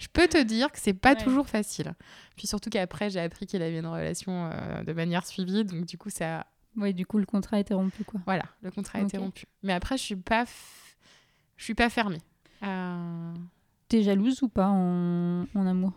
je peux te dire que c'est pas toujours facile. Puis surtout qu'après, j'ai appris qu'il avait une relation de manière suivie. Donc, du coup, ça oui, du coup, le contrat a été rompu, quoi. Voilà, le contrat a été rompu. Mais après, je suis pas, je suis pas fermée. Euh... T'es jalouse ou pas en, en amour?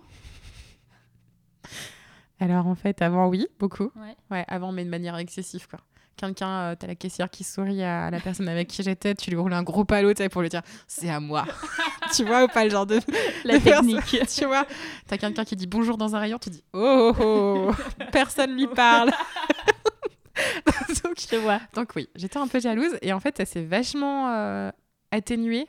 Alors, en fait, avant, oui, beaucoup. Ouais. ouais. avant, mais de manière excessive, quoi. Quelqu'un, euh, t'as la caissière qui sourit à la personne avec qui j'étais, tu lui roules un gros palot pour lui dire c'est à moi. tu vois ou pas le genre de. La technique. tu vois, t'as quelqu'un qui dit bonjour dans un rayon, tu dis oh, oh, oh. personne lui parle. donc, vois. Donc oui, j'étais un peu jalouse et en fait, ça s'est vachement euh, atténué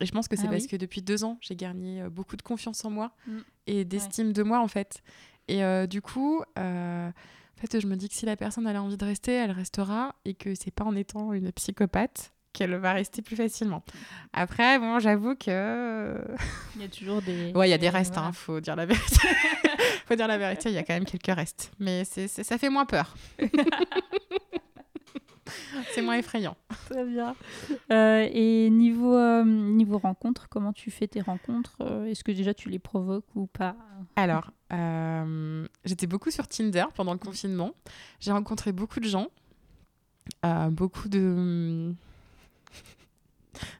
Et je pense que c'est Ah parce oui. que depuis deux ans, j'ai gagné euh, beaucoup de confiance en moi Mm. et d'estime de moi, en fait. Et euh, du coup, en fait, je me dis que si la personne elle a envie de rester, elle restera et que c'est pas en étant une psychopathe qu'elle va rester plus facilement. Après, bon, j'avoue que. Il y a toujours des. Ouais, il y a des restes, voilà. hein, faut dire la vérité. faut dire la vérité, il y a quand même quelques restes. Mais c'est c'est- ça fait moins peur. c'est moins effrayant. Très bien. Euh, et niveau, euh, niveau rencontre, comment tu fais tes rencontres? Euh, Est-ce que déjà tu les provoques ou pas? Alors, euh, j'étais beaucoup sur Tinder pendant le confinement. J'ai rencontré beaucoup de gens. Beaucoup de.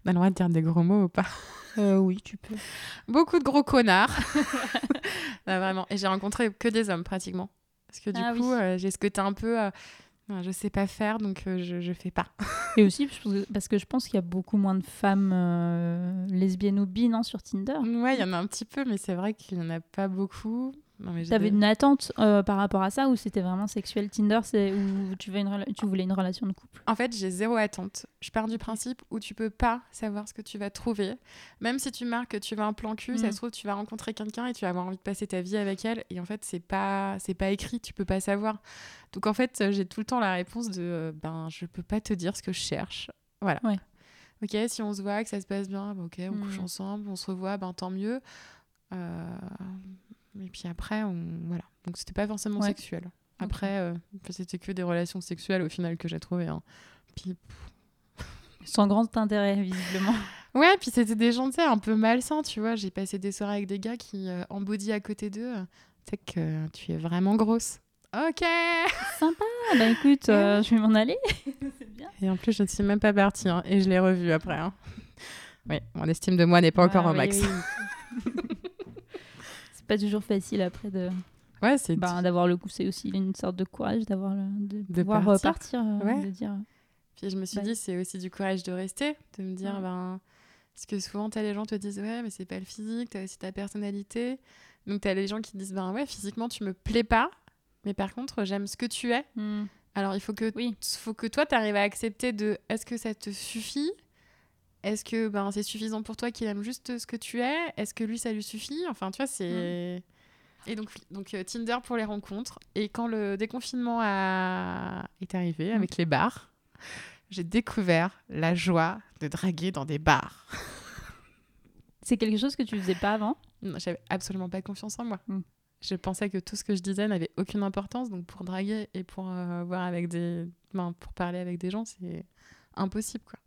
On a le droit de dire des gros mots ou pas Euh, Oui, tu peux. Beaucoup de gros connards. Non, vraiment. Et j'ai rencontré que des hommes pratiquement. Parce que du Ah coup, oui. euh, j'ai ce côté un peu. euh, non, je sais pas faire, donc euh, je, je fais pas. Et aussi parce que je pense qu'il y a beaucoup moins de femmes euh, lesbiennes ou bi non, sur Tinder? Ouais, il y en a un petit peu, mais c'est vrai qu'il y en a pas beaucoup. T'avais une attente euh, par rapport à ça ou c'était vraiment sexuel Tinder c'est où tu, veux une tu voulais une relation de couple? En fait, j'ai zéro attente. Je pars du principe où tu peux pas savoir ce que tu vas trouver. Même si tu marques que tu vas un plan cul, ça Mm. se trouve, tu vas rencontrer quelqu'un et tu vas avoir envie de passer ta vie avec elle. Et en fait, c'est pas, c'est pas écrit, tu peux pas savoir. Donc en fait, j'ai tout le temps la réponse de euh, ben, je peux pas te dire ce que je cherche. Voilà. Ouais. Ok, si on se voit, que ça se passe bien, ben, ok, on couche Mm. ensemble, on se revoit, ben tant mieux. Euh, Et puis après, on... voilà. Donc c'était pas forcément Ouais. sexuel. Après, euh, c'était que des relations sexuelles au final que j'ai trouvé. Hein. Puis Sans grand intérêt visiblement. Ouais, puis c'était des gens, tu sais, un peu malsains, tu vois. J'ai passé des soirées avec des gars qui, euh, en body à côté d'eux, tu sais que tu es vraiment grosse. Ok Sympa. Bah écoute, euh, je vais m'en aller. bien. Et en plus, je ne suis même pas partie, hein, et je l'ai revu après. hein. Oui, mon estime de moi n'est pas encore au oui, max. oui. pas toujours facile après de Ouais, c'est... bah, d'avoir le coup. C'est aussi une sorte de courage d'avoir le- de, De pouvoir partir. partir, euh, Ouais. de dire. Puis je me suis dit, c'est aussi du courage de rester, de me dire, Ouais. ben... Parce que souvent, t'as les gens qui te disent, ouais, mais c'est pas le physique, t'as aussi ta personnalité. Donc t'as les gens qui disent, ben ouais, physiquement, tu me plais pas, mais par contre, j'aime ce que tu es. Hmm. Alors, il faut que, Oui. faut que toi, tu arrives à accepter de est-ce que ça te suffit Est-ce que ben, c'est suffisant pour toi qu'il aime juste ce que tu es? Est-ce que lui, ça lui suffit? Enfin, tu vois, c'est. Et donc, oui, donc euh, Tinder pour les rencontres. Et quand le déconfinement a... est arrivé Mm. avec les bars, j'ai découvert la joie de draguer dans des bars. C'est quelque chose que tu faisais pas avant? Non, J'avais absolument pas confiance en moi. Mm. Je pensais que tout ce que je disais n'avait aucune importance. Donc, pour draguer et pour euh, voir avec des. ben, pour parler avec des gens, c'est impossible, quoi.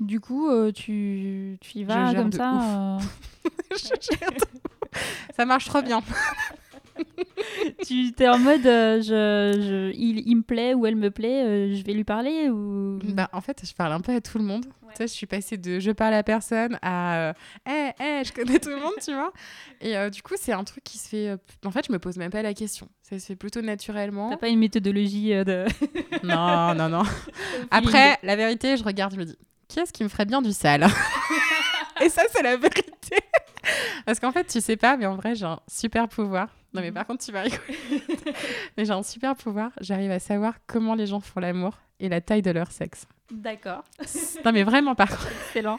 Du coup, euh, tu, tu y vas comme ça. euh, Je gère tout. Ça marche trop bien. tu es en mode, euh, je, je- il, il me plaît ou elle me plaît, euh, je vais lui parler ou? Bah, en fait, je parle un peu à tout le monde. Tu sais, je suis passée de je parle à personne à euh, hé, hé, je connais tout le monde, tu vois. Et du coup, c'est un truc qui se fait. En fait, je me pose même pas la question. Ça se fait plutôt naturellement. T'as pas une méthodologie de. Non, non, non. Après, la vérité, je regarde, je me dis, qui est-ce qui me ferait bien du sale Et ça, c'est la vérité. Parce qu'en fait, tu sais pas, mais en vrai, j'ai un super pouvoir. Non, mais par contre, tu vas rigoler. mais j'ai un super pouvoir. J'arrive à savoir comment les gens font l'amour et la taille de leur sexe. D'accord, Non, mais vraiment, par contre. excellent.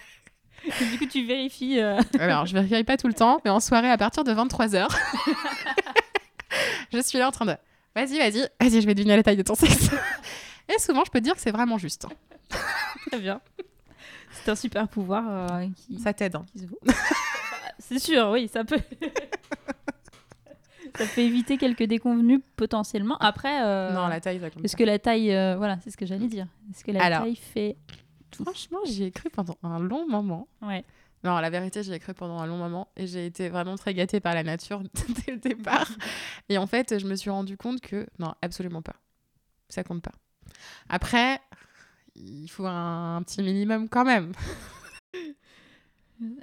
Et du coup, tu vérifies. euh, Alors, je vérifie pas tout le temps, mais en soirée, à partir de 23h, je suis là en train de. Vas-y, vas-y, vas-y, je vais deviner la taille de ton sexe. Et souvent, je peux te dire que c'est vraiment juste. Très bien. C'est un super pouvoir euh, qui, Ça t'aide. hein. C'est sûr, oui, ça peut. ça peut éviter quelques déconvenus potentiellement. Après, euh, Non, la taille, ça compte est-ce que la taille, euh, voilà, c'est ce que j'allais dire. Est-ce que la Alors. taille fait Franchement, j'y ai cru pendant un long moment. Ouais. Non, la vérité, j'y ai cru pendant un long moment et j'ai été vraiment très gâtée par la nature dès le départ. Et en fait, je me suis rendu compte que non, absolument pas. Ça compte pas. Après, il faut un, petit minimum quand même.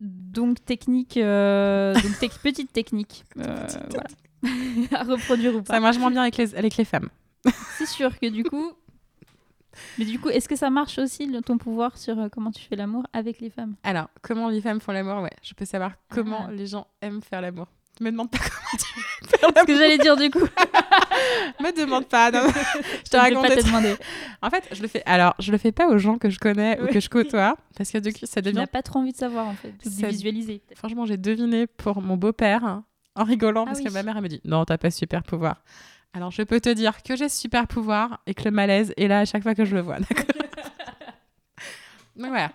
Donc technique, euh, donc petite technique, euh, voilà. à reproduire ou Ça pas. marche moins bien avec les, avec les femmes. C'est sûr que du coup, mais du coup, est-ce que ça marche aussi ton pouvoir sur euh, comment tu fais l'amour avec les femmes? Alors, comment les femmes font l'amour? Ouais, je peux savoir comment Ah. les gens aiment faire l'amour. Tu me demandes pas comment tu fais Ce que j'allais dire du coup. Me demande pas. non. je te raconte. pas te demander. En fait, je le fais. Alors, je le fais pas aux gens que je connais ou que je côtoie, parce que du coup, ça Tu devient. n'as pas trop envie de savoir en fait, de Ça- visualiser. Franchement, j'ai deviné pour mon beau-père hein, en rigolant Ah parce oui. que ma mère elle me dit non, t'as pas super pouvoir. Alors, je peux te dire que j'ai super pouvoir et que le malaise est là à chaque fois que je le vois. D'accord? Donc voilà.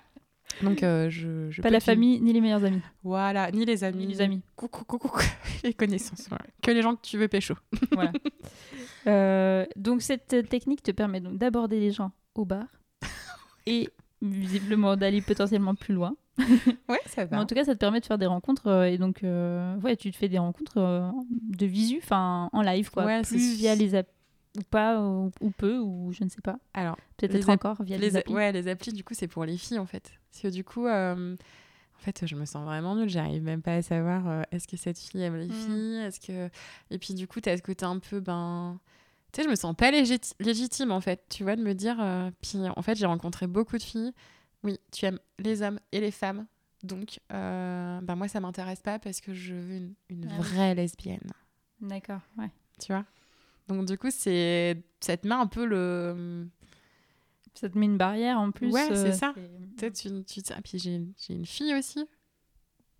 Donc, euh, je, je Pas la famille ni les meilleurs amis. Voilà, ni les amis. Ni les amis. Coucou, coucou, coucou. Les connaissances. voilà. Que les gens que tu veux pécho. Voilà. Euh, donc cette technique te permet donc d'aborder les gens au bar et visiblement d'aller potentiellement plus loin. Ouais, ça Mais en tout cas, ça te permet de faire des rencontres euh, et donc ouais, tu te fais des rencontres de visu, enfin en live quoi, Ouais, plus via les apps ou pas ou, ou peu ou je ne sais pas. Alors, Peut-être encore via les, les, applis. ouais, les applis, du coup, c'est pour les filles, en fait. Parce que du coup, euh, en fait, je me sens vraiment nulle. J'arrive même pas à savoir euh, est-ce que cette fille aime les Mm. filles Est-ce que... Et puis, du coup, tu as ce côté un peu, ben... Tu sais, je me sens pas légiti- légitime, en fait, tu vois, de me dire... euh, Puis, en fait, j'ai rencontré beaucoup de filles. Oui, tu aimes les hommes et les femmes. Donc, ben, moi, ça m'intéresse pas parce que je veux une, une Ah oui. vraie lesbienne. D'accord, ouais. Tu vois? Donc, du coup, c'est... ça te met un peu le... Ça te met une barrière en plus. Ouais, c'est euh, ça. Sais, tu, tu ah, puis j'ai j'ai une fille aussi.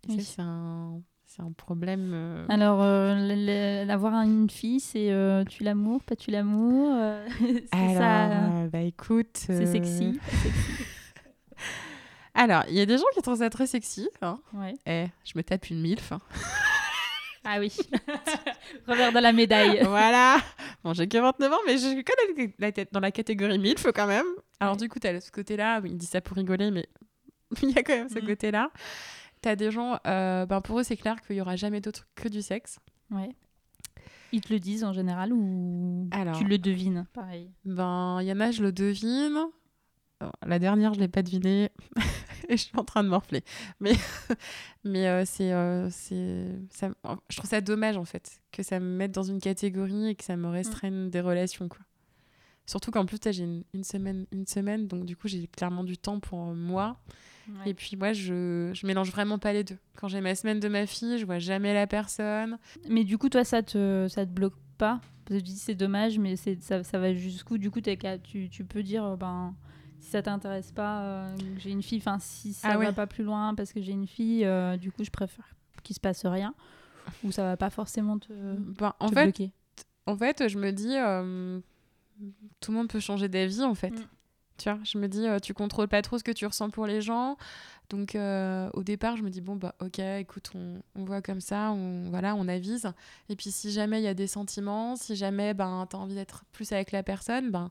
Oui. c'est un, c'est un problème. euh, Alors, euh, avoir une fille, c'est euh, tu l'amour, pas tu l'amour. ça. bah écoute. C'est sexy. sexy. Alors, il y a des gens qui trouvent ça très sexy. Hein. Ouais. Eh, je me tape une milf. hein. Ah oui. Revers de la médaille. voilà. Bon, j'ai que 29 ans, mais je suis quand même la tête dans la catégorie milf quand même. Alors, du coup, tu as ce côté-là. Il dit ça pour rigoler, mais il y a quand même ce Mhm. côté-là. Tu as des gens, euh, ben, pour eux, c'est clair qu'il y aura jamais d'autre que du sexe. Ouais. Ils te le disent en général ou Alors. tu le devines? Pareil. Ben, il y en a, je le devine. Alors, la dernière, je l'ai pas deviné. et je suis en train de morfler. Mais, mais euh, c'est, euh, c'est, ça, je trouve ça dommage, en fait, que ça me mette dans une catégorie et que ça me restreigne des relations, quoi. Surtout qu'en plus, j'ai une, une semaine, une semaine, donc du coup, j'ai clairement du temps pour euh, moi. Et puis, moi, je, je mélange vraiment pas les deux. Quand j'ai ma semaine de ma fille, je vois jamais la personne. Mais du coup, toi, ça te, ça te bloque pas? Parce que tu dis c'est dommage, mais c'est, ça, ça va jusqu'où? Du coup, tu, tu peux dire, ben, si ça t'intéresse pas, euh, j'ai une fille, enfin, si ça Ah va pas plus loin parce que j'ai une fille, euh, du coup, je préfère qu'il se passe rien. Ou ça va pas forcément te, Ben, en te fait, bloquer. En fait, je me dis, euh, tout le monde peut changer d'avis, en fait. Mm. Tu vois, je me dis, euh, tu contrôles pas trop ce que tu ressens pour les gens. Donc, au départ, je me dis, bon, bah, ok, écoute, on, on voit comme ça, on, voilà, on avise. Et puis, si jamais il y a des sentiments, si jamais ben, tu as envie d'être plus avec la personne, ben,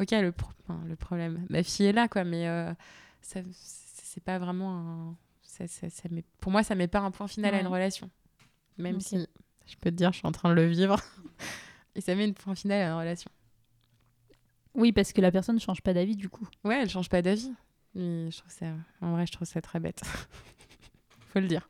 ok, le, pro- enfin, le problème, ma fille est là, quoi, mais euh, ça, c'est pas vraiment un. Ça, ça, ça met- pour moi, ça met pas un point final à une relation. Même si, je peux te dire, je suis en train de le vivre. Et ça met une point final à une relation. Oui, parce que la personne ne change pas d'avis, du coup. Ouais, elle change pas d'avis. Mais je trouve ça, en vrai, je trouve ça très bête. Faut le dire.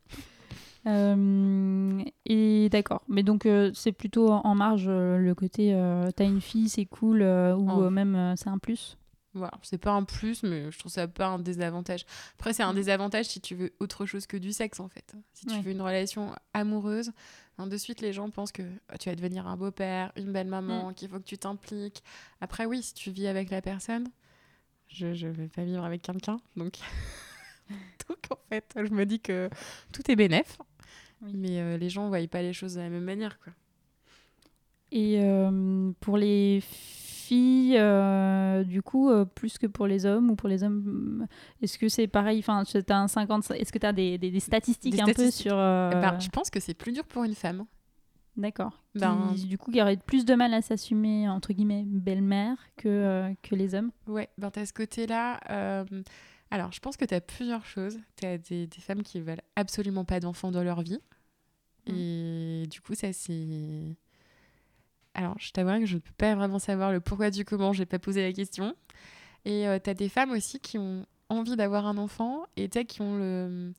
Euh, et d'accord. Mais donc, euh, c'est plutôt en marge euh, le côté t'as une fille, c'est cool, ou Oh. même c'est un plus? Voilà, c'est pas un plus, mais je trouve ça pas un désavantage. Après, c'est un désavantage si tu veux autre chose que du sexe, en fait. Si tu Ouais. veux une relation amoureuse, hein, de suite, les gens pensent que ah, tu vas devenir un beau-père, une belle maman, Mm. qu'il faut que tu t'impliques. Après, oui, si tu vis avec la personne, je, je vais pas vivre avec quelqu'un, donc... donc, en fait, je me dis que tout est bénéf, Oui. mais euh, les gens voient pas les choses de la même manière, quoi. Et euh, pour les filles, euh, du coup, plus que pour les hommes, ou pour les hommes, est-ce que c'est pareil? Enfin, t'as un 50, est-ce que tu as des, des- des statistiques Des un peu sur. Eh ben, je pense que c'est plus dur pour une femme. D'accord. Qui, Ben- Du coup, qui aurait plus de mal à s'assumer, entre guillemets, belle-mère que, que les hommes? Ouais, ben t'as ce côté-là. Alors, je pense que t'as plusieurs choses. T'as des, des femmes qui veulent absolument pas d'enfants dans leur vie. Mm. Et du coup, ça, c'est. Alors, je t'avouerai que je ne peux pas vraiment savoir le pourquoi du comment, j'ai pas posé la question. Et euh, t'as des femmes aussi qui ont envie d'avoir un enfant et t'as qui ont le.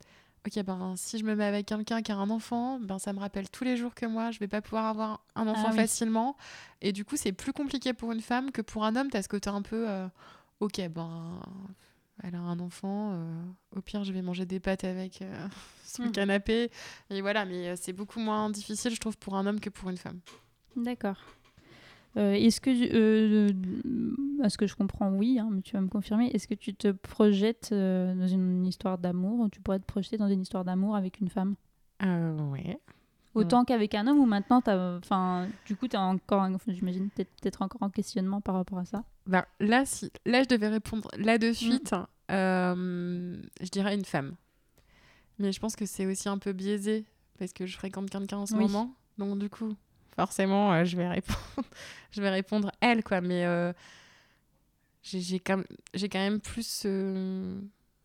Ok, ben si je me mets avec quelqu'un qui a un enfant, ben ça me rappelle tous les jours que moi, je vais pas pouvoir avoir un enfant Ah oui. facilement. Et du coup, c'est plus compliqué pour une femme que pour un homme. T'as ce côté un peu. euh, ok, ben. Elle a un enfant. euh, au pire, je vais manger des pâtes avec euh, sur le Mhm. canapé. Et voilà, mais euh, c'est beaucoup moins difficile, je trouve, pour un homme que pour une femme. D'accord. est-ce que, euh, à ce que je comprends, oui, hein, mais tu vas me confirmer, est-ce que tu te projettes dans une histoire d'amour Tu pourrais te projeter dans une histoire d'amour avec une femme? Oui. Autant qu'avec un homme ou maintenant, enfin, du coup, tu es encore, j'imagine, peut-être encore en questionnement par rapport à ça ben, là, si, là, je devais répondre là de suite, mm. je dirais une femme. Mais je pense que c'est aussi un peu biaisé parce que je fréquente quelqu'un en ce moment. Donc, du coup, forcément, euh, je, vais répondre je vais répondre elle, quoi. Mais euh, j'ai quand, quand, même plus. Euh,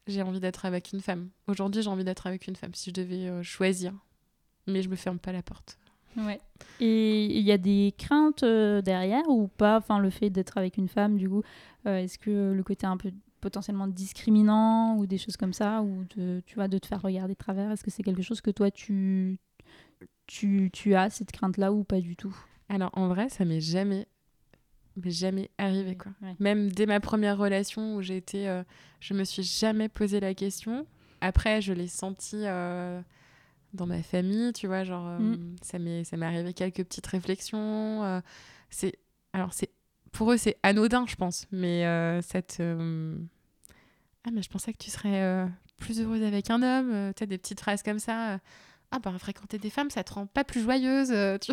j'ai envie d'être avec une femme. Aujourd'hui, j'ai envie d'être avec une femme si je devais choisir. Mais je me ferme pas la porte. Ouais. Et il y a des craintes derrière ou pas? Enfin, le fait d'être avec une femme, du coup, est-ce que le côté un peu potentiellement discriminant ou des choses comme ça ou de, tu vois, de te faire regarder de travers Est-ce que c'est quelque chose que toi tu, tu, tu as cette crainte-là ou pas du tout? Alors en vrai, ça m'est jamais, jamais arrivé quoi. Même dès ma première relation où j'ai été, euh, je me suis jamais posé la question. Après, je l'ai senti euh, dans ma famille, tu vois, genre euh, mm. ça m'est, arrivé quelques petites réflexions. c'est, alors c'est, pour eux c'est anodin, je pense, mais cette ah mais je pensais que tu serais plus heureuse avec un homme, tu as des petites phrases comme ça ah bah fréquenter des femmes ça te rend pas plus joyeuse euh, tu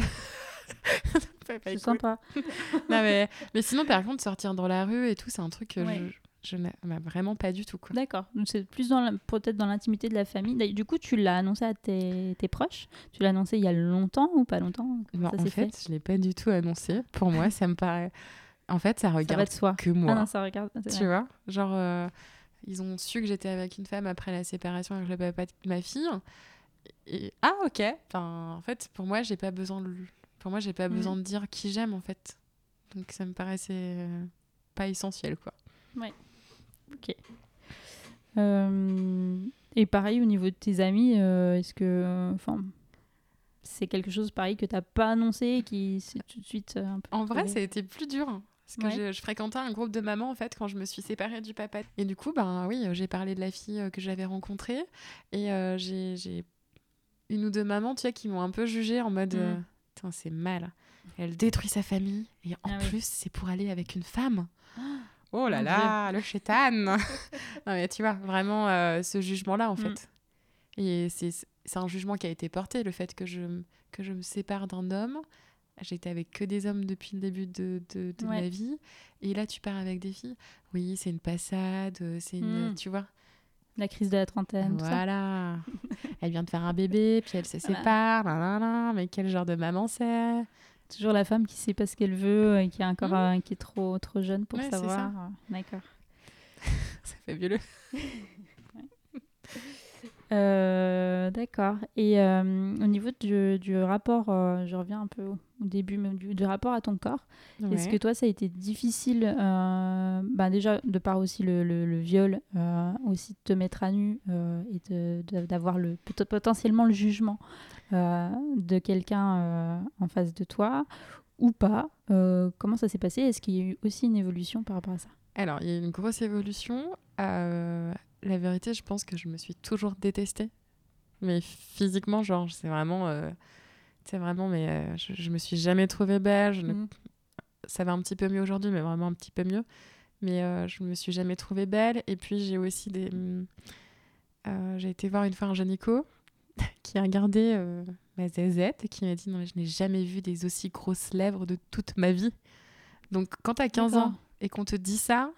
c'est sympa non, mais, mais sinon par contre sortir dans la rue et tout c'est un truc que je, je n'ai vraiment pas du tout d'accord c'est plus dans peut-être dans l'intimité de la famille du coup tu l'as annoncé à tes, tes proches? Tu l'as annoncé il y a longtemps ou pas longtemps? Non, en fait, fait, je l'ai pas du tout annoncé pour moi ça me paraît en fait ça regarde soi. que moi ah non, ça regarde tu vois? Genre euh, ils ont su que j'étais avec une femme après la séparation avec le papa de ma fille ah ok. Enfin, en fait, pour moi, j'ai pas besoin de, pour moi, j'ai pas besoin mm. de dire qui j'aime en fait. Donc ça me paraissait euh, pas essentiel quoi. Ouais. Ok. Euh, et pareil au niveau de tes amis, euh, est-ce que, enfin, c'est quelque chose pareil que t'as pas annoncé qui c'est tout de suite un peu En vrai, ça a été plus dur. Hein, parce que je, fréquentais un groupe de mamans en fait quand je me suis séparée du papa. Et du coup, ben oui, j'ai parlé de la fille que j'avais rencontrée et j'ai une ou deux mamans, tu sais, qui m'ont un peu jugée en mode mm. euh, c'est mal. Elle détruit sa famille et en ah plus, c'est pour aller avec une femme. Oh là là, le chétan Non mais tu vois, vraiment euh, ce jugement-là en mm. fait. Et c'est un jugement qui a été porté, le fait que je, que je me sépare d'un homme. J'étais avec que des hommes depuis le début de, de, ma vie. Et là, tu pars avec des filles. Oui, c'est une passade, c'est une. Mm. Tu vois la crise de la trentaine. Voilà. elle vient de faire un bébé, puis elle se sépare. mais quel genre de maman c'est? Toujours la femme qui sait pas ce qu'elle veut, et qui est encore mmh. qui est trop trop jeune pour savoir. D'accord. ça fait violeux. Euh, d'accord. Et euh, au niveau du, du rapport, euh, je reviens un peu au début même du, rapport à ton corps. Est-ce que toi, ça a été difficile, bah déjà de par aussi le, le, viol, aussi de te mettre à nu et d'avoir le potentiellement le jugement? De quelqu'un en face de toi ou pas Comment ça s'est passé? Est-ce qu'il y a eu aussi une évolution par rapport à ça? Alors, il y a eu une grosse évolution la vérité, je pense que je me suis toujours détestée. Mais physiquement, genre, c'est vraiment. Euh, c'est vraiment, mais euh, je, me suis jamais trouvée belle. Mm. Ça va un petit peu mieux aujourd'hui, mais vraiment un petit peu mieux. Mais euh, je me suis jamais trouvée belle. Et puis, j'ai aussi des. Euh, j'ai été voir une fois un gynéco qui a regardé ma zézette et qui m'a dit Non, mais je n'ai jamais vu des aussi grosses lèvres de toute ma vie. Donc, quand tu as 15 ans et qu'on te dit ça,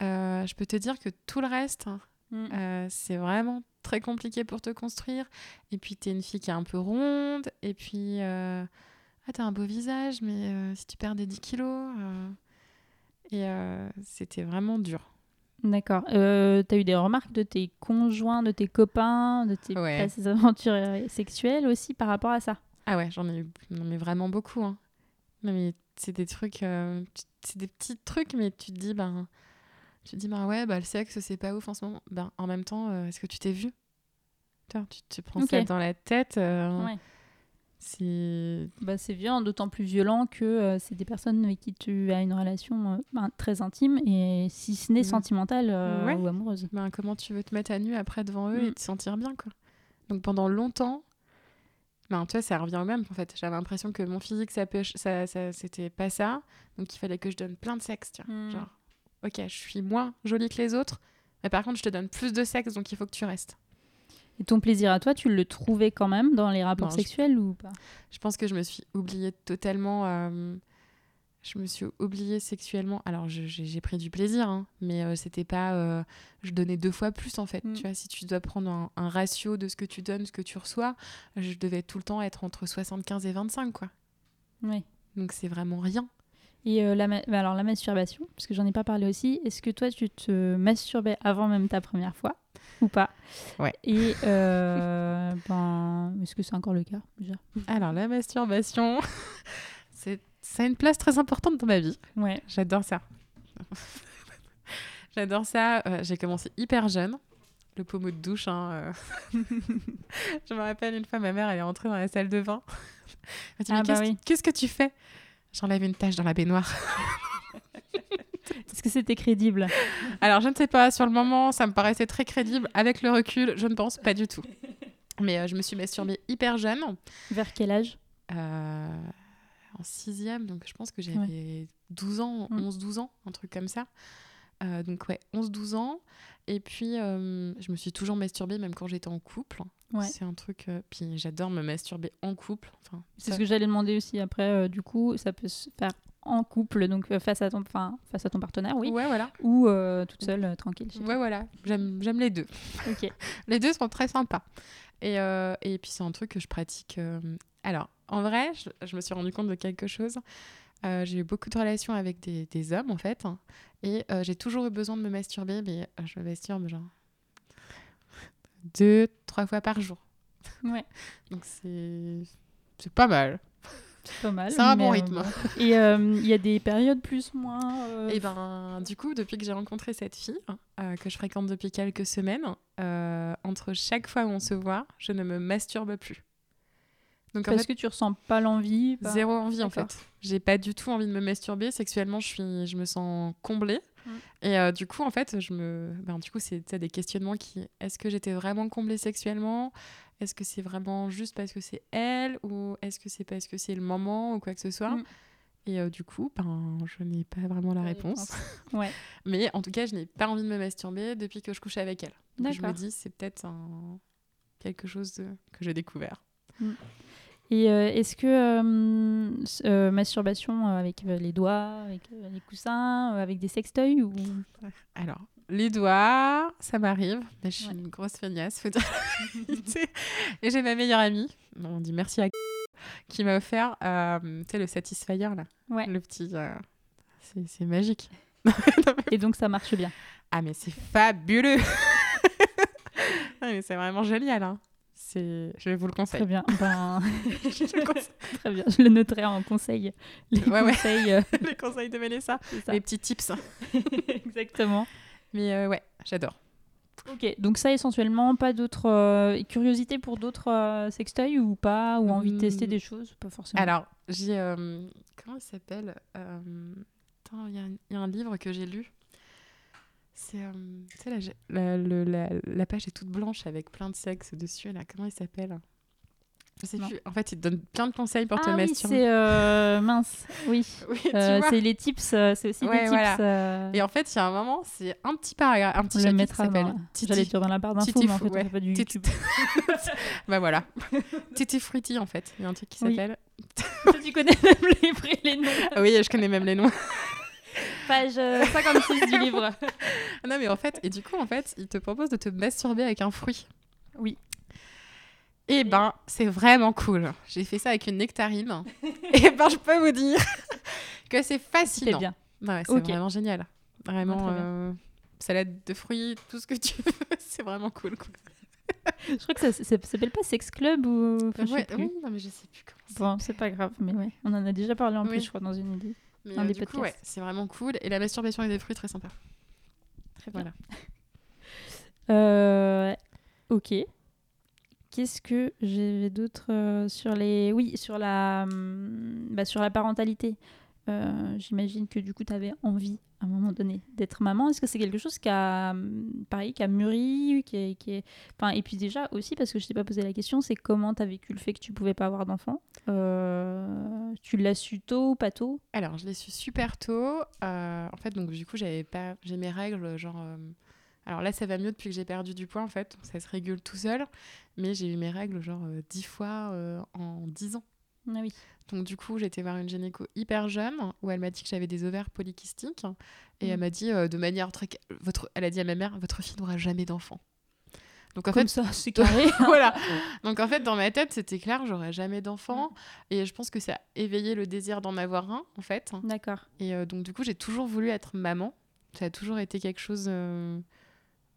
je peux te dire que tout le reste, Mm. Euh, c'est vraiment très compliqué pour te construire. Et puis, tu es une fille qui est un peu ronde. Et puis, euh... ah, tu as un beau visage, mais euh, si tu perds des 10 kilos. Euh, et c'était vraiment dur. D'accord. Euh, tu as eu des remarques de tes conjoints, de tes copains, de tes aventures sexuelles aussi par rapport à ça? Ah ouais, j'en ai eu mais vraiment beaucoup. Hein. mais c'est des trucs, c'est des petits trucs, mais tu te dis, ben tu te dis, bah ouais, bah, le sexe, c'est pas ouf en ce moment. Ben, en même temps, euh, est-ce que tu t'es vu tu, tu prends ça dans la tête. Euh, c'est bah, violent, d'autant plus violent que euh, c'est des personnes avec qui tu as une relation ben, très intime et si ce n'est mmh. sentimentale ou amoureuse. Ben, comment tu veux te mettre à nu après devant eux et mmh. te sentir bien quoi. Donc pendant longtemps, Ben, tu vois, ça revient au même en fait. J'avais l'impression que mon physique, ça, ça, ça c'était pas ça. Donc il fallait que je donne plein de sexe. Tu vois. Hmm. Genre, ok, je suis moins jolie que les autres, mais par contre, je te donne plus de sexe, donc il faut que tu restes. Et ton plaisir à toi, tu le trouvais quand même dans les rapports Non, je- sexuels ou pas? Je pense que je me suis oubliée totalement. euh, je me suis oubliée sexuellement. Alors, j'ai pris du plaisir, hein, mais euh, c'était pas. euh, je donnais deux fois plus en fait. Mm. Tu vois, si tu dois prendre un, un ratio de ce que tu donnes, ce que tu reçois, je devais tout le temps être entre 75 et 25, quoi. Oui. Donc, c'est vraiment rien. Et euh, la, ma- bah alors la masturbation, parce que j'en ai pas parlé aussi, est-ce que toi tu te masturbais avant même ta première fois ou pas? Ouais. Et euh, ben, est-ce que c'est encore le cas déjà? Alors, la masturbation, c'est ça a une place très importante dans ma vie. Ouais. J'adore ça. J'adore ça. Euh, j'ai commencé hyper jeune. Le pommeau de douche. hein, euh. je me rappelle une fois, ma mère, elle est entrée dans la salle de bain. Elle m'a dit, Ah Mais bah qu'est-ce, oui. qu'est-ce que tu fais? J'enlève une tache dans la baignoire. Est-ce que c'était crédible? Alors, je ne sais pas, sur le moment, ça me paraissait très crédible. Avec le recul, je ne pense pas du tout. Mais euh, je me suis masturbée hyper jeune. Vers quel âge? Euh, en sixième, donc je pense que j'avais 12 ans, Mm. 11-12 ans, un truc comme ça. Euh, donc ouais, 11-12 ans. Et puis, je me suis toujours masturbée, même quand j'étais en couple. Ouais. C'est un truc... euh, puis j'adore me masturber en couple. Enfin, C'est ça- ce que j'allais demander aussi après. euh, du coup, ça peut se faire en couple, donc euh, face à ton, enfin, face à ton partenaire, oui, Ouais, voilà. ou toute seule, tranquille. toi. Ouais, voilà. J'aime j'aime les deux. Ok. Les deux sont très sympas. Et, et puis, c'est un truc que je pratique. Alors, en vrai, je, je me suis rendu compte de quelque chose. Euh, j'ai eu beaucoup de relations avec des, des hommes, en fait. Et euh, j'ai toujours eu besoin de me masturber, mais je me masturbe genre deux, trois fois par jour. Ouais. Donc, c'est c'est pas mal. C'est pas mal. C'est un bon euh, rythme. bon. Et euh, il y a des périodes plus, moins. euh, Et ben, du coup, depuis que j'ai rencontré cette fille, euh, que je fréquente depuis quelques semaines, euh, entre chaque fois où on se voit, je ne me masturbe plus. Donc en parce fait, que tu ressens pas l'envie. pas- zéro envie en fait. J'ai pas du tout envie de me masturber. Sexuellement, je, suis, je me sens comblée. Mm. Et euh, du coup, en fait, je me... ben, du coup, c'est des questionnements qui... Est-ce que j'étais vraiment comblée sexuellement? Est-ce que c'est vraiment juste parce que c'est elle? Ou est-ce que c'est parce que c'est le moment? Ou quoi que ce soit? Mm. Et euh, du coup, ben, je n'ai pas vraiment la réponse. Ouais. Mais en tout cas, je n'ai pas envie de me masturber depuis que je couche avec elle. Donc je me dis, c'est peut-être un... quelque chose de- que j'ai découvert. Et euh, est-ce que euh, euh, masturbation avec les doigts, avec les coussins, avec des sextoys ou Alors, les doigts, ça m'arrive, je suis Ouais. une grosse feignasse, faut dire. Et j'ai ma meilleure amie, on dit merci à qui m'a offert, le Satisfyer, là. Ouais. Le petit... c'est magique. Et donc ça marche bien. Ah, mais c'est fabuleux Ah, C'est vraiment génial, hein. C'est... Je vous le conseille. Très bien. Ben, Je le conseille. très bien. Je le noterai en conseil. Les Ouais, ouais. conseils. euh, Les conseils de Mélissa. Les petits tips. Exactement. Mais euh, ouais, j'adore. Ok, donc ça essentiellement, pas d'autres euh, curiosités pour d'autres euh, sextoys ou pas, ou envie de tester Hmm. des choses, pas forcément. Alors, j'ai. euh, comment il s'appelle y, il y a un livre que j'ai lu. C'est. euh, la, la, la- la page est toute blanche avec plein de sexe dessus. Là. Comment il s'appelle Je sais Non. plus. En fait, il te donne plein de conseils pour te ah oui, masturber. c'est euh, mince. Oui, Oui, Euh, c'est les tips. euh, c'est aussi Ouais, des tips. voilà. euh, Et en fait, il y a un moment, c'est un petit paragraphe, un petit chapitre qui s'appelle. J'allais dire dans la barre d'infos, mais en fait, on pas du YouTube. bah voilà. Titi Fruity, en fait. Il y a un truc qui s'appelle. Tu connais même les noms. Oui, je connais même les noms. Page euh, 56 du livre. Ah Non, mais en fait, et du coup, en fait, il te propose de te masturber avec un fruit. Oui. Et ben, c'est vraiment cool. J'ai fait ça avec une nectarine. et ben, je peux vous dire que c'est fascinant. bien. Ouais, c'est Ok. vraiment génial. Vraiment, euh, salade de fruits, tout ce que tu veux. c'est vraiment cool. quoi. Je crois que ça, ça- ça s'appelle pas Sex Club ou. enfin, je sais Ouais, plus. oui, non, mais je sais plus comment c'est. Bon, c'est pas grave, mais ouais. On en a déjà parlé en Oui. plus, je crois, dans une idée. Mais euh, des du coup, ouais, c'est vraiment cool. Et la masturbation avec des fruits, très sympa. Très bien. Voilà. Euh, ok. Qu'est-ce que j'avais d'autre euh, sur les. Oui, sur la, hum, bah, sur la parentalité? Euh, j'imagine que du coup, tu avais envie à un moment donné d'être maman. Est-ce que c'est quelque chose qui a, hum, pareil, qui a mûri qui est, qui est... Enfin, Et puis déjà aussi, parce que je t'ai pas posé la question, c'est comment tu as vécu le fait que tu pouvais pas avoir d'enfant? Euh, Tu l'as su tôt ou pas tôt? Alors, je l'ai su super tôt. Euh, en fait, donc du coup, j'avais pas... j'ai mes règles, genre... Alors là, ça va mieux depuis que j'ai perdu du poids, en fait. Ça se régule tout seul. Mais j'ai eu mes règles, genre, dix fois en dix ans. Ah oui. Donc du coup, été voir une gynéco hyper jeune où elle m'a dit que j'avais des ovaires polykystiques et Mm. elle m'a dit euh, de manière très votre elle a dit à ma mère votre fille n'aura jamais d'enfant. Donc en Comme fait ça, c'est carré. voilà. Donc en fait dans ma tête, c'était clair, j'aurais jamais d'enfant et je pense que ça a éveillé le désir d'en avoir un en fait. D'accord. Et euh, donc du coup, j'ai toujours voulu être maman. Ça a toujours été quelque chose euh,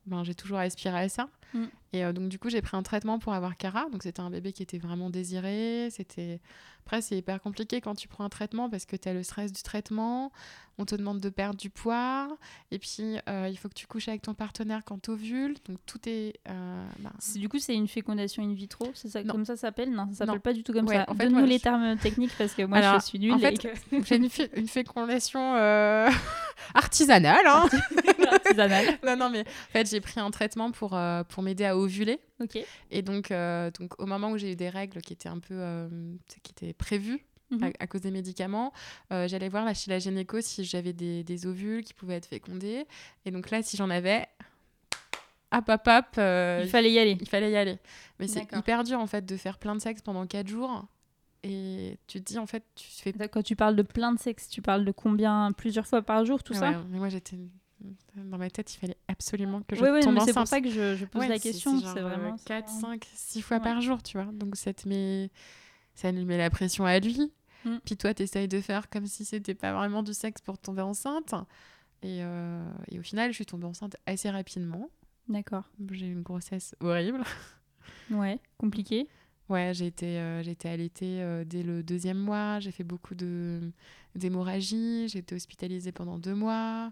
ben, j'ai toujours aspiré à ça. Mm. Et euh, donc, du coup, j'ai pris un traitement pour avoir Cara. Donc, c'était un bébé qui était vraiment désiré. C'était... Après, c'est hyper compliqué quand tu prends un traitement parce que tu as le stress du traitement. On te demande de perdre du poids. Et puis, euh, il faut que tu couches avec ton partenaire quand tu ovules. Donc, tout est. euh, ben, C'est- Du coup, c'est une fécondation in vitro, c'est ça Non. comme ça ça s'appelle? Non, ça s'appelle Non. pas du tout comme Ouais, ça. en fait, Donne-nous moi, les je- termes techniques parce que moi Alors, je suis nulle. en et fait, que- j'ai une, fé- une fécondation euh, artisanale. Hein artisanale. non, non, mais en fait, j'ai pris un traitement pour, euh, pour m'aider à ovuler. Ok. Et donc, euh, donc, au moment où j'ai eu des règles qui étaient un peu euh, qui étaient prévues Mhm. à, à cause des médicaments, euh, j'allais voir là, chez la gynéco si j'avais des, des ovules qui pouvaient être fécondés. Et donc là, si j'en avais, hop, hop, hop, euh, Il fallait y aller. il fallait y aller. Mais c'est hyper dur en fait de faire plein de sexe pendant 4 jours. Et tu te dis en fait, tu fais Quand tu parles de plein de sexe, tu parles de combien Plusieurs fois par jour, tout Ouais, ça mais moi j'étais dans ma tête, il fallait absolument que je Oui, oui, tombe mais c'est pour ça que je, je pose Ouais, la question. C'est euh, vraiment. 4, ça. 5, 6 fois Ouais. par jour, tu vois. Donc ça te met ça lui met la pression à lui. Mm. Puis toi, tu essayes de faire comme si c'était pas vraiment du sexe pour tomber enceinte. Et, euh, et au final, je suis tombée enceinte assez rapidement. D'accord. J'ai eu une grossesse horrible. Ouais, compliqué. Ouais, j'ai été, euh, été allaitée euh, dès le deuxième mois. J'ai fait beaucoup d'hémorragie. J'ai été hospitalisée pendant deux mois.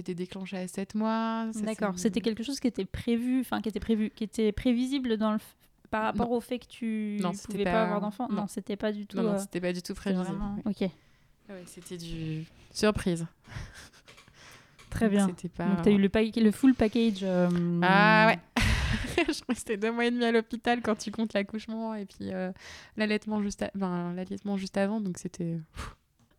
Été déclenchée à sept mois. Ça, D'accord. C'était quelque chose qui était prévu, enfin qui était prévu, qui était prévisible dans le f- par rapport Non. au fait que tu Non, ne pouvais pas, pas- avoir d'enfant? Non, non. c'était pas du tout. Non, non, euh, c'était pas du tout prévisible. vraiment-. Ok, Ouais, c'était du surprise. très Donc, bien. C'était pas... Donc, tu as eu le, pa- le full package. euh, Ah ouais. je restée deux mois et demi à l'hôpital quand tu comptes l'accouchement et puis euh, l'allaitement juste, a- ben, l'allaitement juste avant. Donc c'était.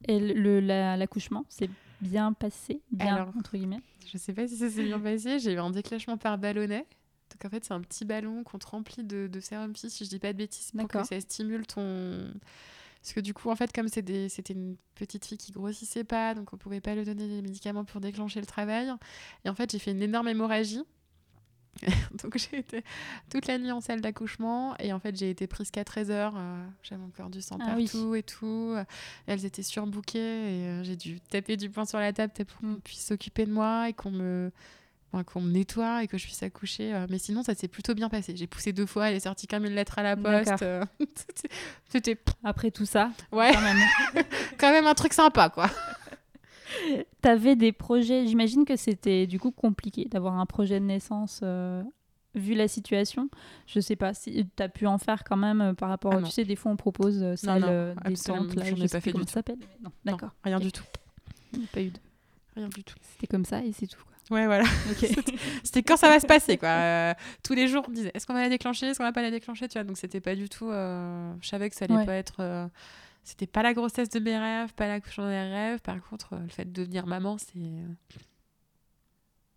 Et le- le- la- l'accouchement, c'est bien passé, bien Alors, entre guillemets. Je sais pas si ça s'est bien passé. J'ai eu un déclenchement par ballonnet. Donc en fait, c'est un petit ballon qu'on te remplit de, de sérum si je dis pas de bêtises, pour que ça stimule ton. Parce que du coup, en fait, comme c'était une petite fille qui grossissait pas, donc on pouvait pas lui donner des médicaments pour déclencher le travail. Et en fait, j'ai fait une énorme hémorragie. donc j'ai été toute la nuit en salle d'accouchement et en fait j'ai été prise qu'à 13 heures. euh, J'avais encore du sang Ah oui. partout et tout. Elles étaient surbookées et euh, j'ai dû taper du poing sur la table pour qu'on Mm. puisse s'occuper de moi et qu'on me, enfin, qu'on me nettoie et que je puisse accoucher. euh. Mais sinon, ça s'est plutôt bien passé. J'ai poussé deux fois, elle est sortie comme une lettre à la poste. C'était- C'était Après tout ça, ouais, quand même. quand même un truc sympa quoi. T'avais des projets, j'imagine que c'était du coup compliqué d'avoir un projet de naissance euh, vu la situation. Je sais pas si t'as pu en faire quand même euh, par rapport, Ah tu sais, des fois on propose euh, non, euh, absolument, détente, là, je pas sais fait plus comment ça s'appelle. Non, d'accord. rien Ok. du tout. Pas eu de... Rien du tout. C'était comme ça et c'est tout. Quoi. Ouais, voilà. Ok. C'était quand ça va se passer, quoi. Euh, tous les jours, on disait est-ce qu'on va la déclencher Est-ce qu'on va pas la déclencher Tu vois, donc c'était pas du tout. euh, Je savais que ça allait Ouais. pas être. euh, C'était pas la grossesse de mes rêves, pas l'accouchement de mes rêves. Par contre, euh, le fait de devenir maman, c'est euh,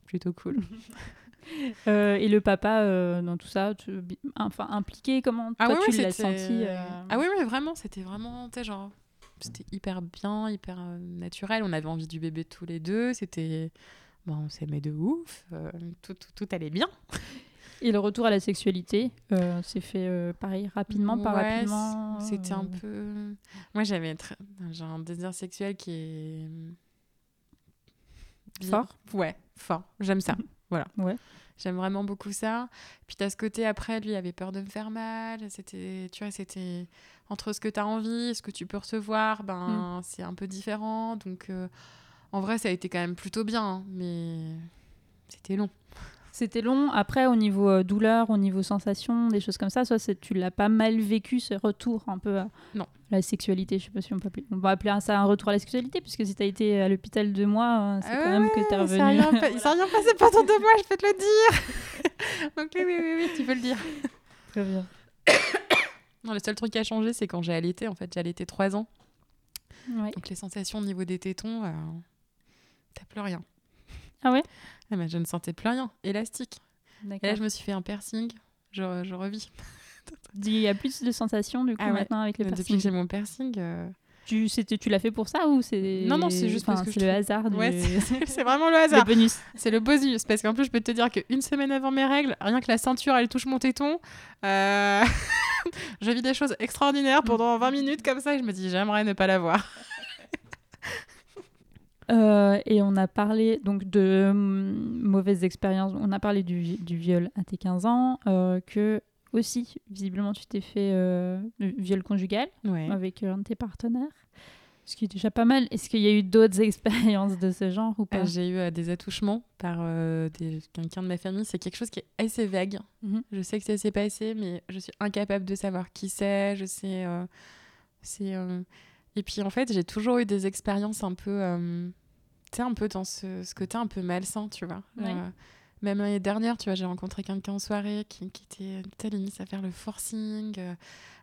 plutôt cool. Euh, et le papa euh, dans tout ça, tu- enfin impliqué, comment Ah toi tu l'as senti euh, Ah oui, vraiment, c'était vraiment, tu genre, c'était hyper bien, hyper naturel. On avait envie du bébé tous les deux. C'était, bon, on s'aimait de ouf. tout, tout, tout allait bien. Et le retour à la sexualité, euh, c'est fait euh, pareil rapidement, pas Ouais, rapidement. c- C'était euh, un peu. Moi, j'avais un désir sexuel qui est. bien- Fort Ouais, fort. J'aime ça. voilà. Ouais. J'aime vraiment beaucoup ça. Puis, t'as ce côté après, lui, il avait peur de me faire mal. C'était. Tu vois, c'était. Entre ce que t'as envie et ce que tu peux recevoir, Mm. ben, c'est un peu différent. Donc, euh, en vrai, ça a été quand même plutôt bien. hein, mais. C'était long. C'était long. Après, au niveau euh, douleur, au niveau sensation, des choses comme ça, soit tu l'as pas mal vécu, ce retour un peu à non. la sexualité. Je sais pas si on peut appeler, on va appeler ça un retour à la sexualité, puisque si tu as été à l'hôpital deux mois, euh, c'est quand même que tu es revenu. Il s'est rien passé pendant deux mois, je peux te le dire. Donc oui, oui, oui, oui, tu peux le dire. Très bien. non, le seul truc qui a changé, c'est quand j'ai allaité. En fait, j'ai allaité trois ans. Donc les sensations au niveau des tétons, euh, t'as plus rien. Ah ouais ah, Je ne sentais plus rien. Élastique. Et là, je me suis fait un piercing. Je, je revis. Il y a plus de sensations du coup ah maintenant avec le piercing. Depuis que j'ai mon piercing. Euh, tu, tu l'as fait pour ça ou c'est Non non c'est juste parce que c'est le hasard. Du... Ouais, c'est vraiment le hasard. le bonus. C'est le bonus parce qu'en plus je peux te dire qu'une semaine avant mes règles, rien que la ceinture elle touche mon téton, euh... je vis des choses extraordinaires pendant 20 minutes comme ça et je me dis j'aimerais ne pas l'avoir. Euh, et on a parlé donc de hum, mauvaises expériences. On a parlé du, du viol à tes 15 ans, euh, que aussi, visiblement, tu t'es fait euh, viol conjugal avec un de tes partenaires. Ce qui est déjà pas mal. Est-ce qu'il y a eu d'autres expériences de ce genre ou pas? J'ai eu des attouchements par quelqu'un de ma famille. C'est quelque chose qui est assez vague. Mhm. Je sais que ça s'est passé, mais je suis incapable de savoir qui c'est. Je sais. c'est et puis en fait, j'ai toujours eu des expériences un peu. Euh, tu sais, un peu dans ce, ce, côté un peu malsain, tu vois. Euh, même l'année dernière, tu vois, j'ai rencontré quelqu'un en soirée qui, qui était telle limite à faire le forcing, euh,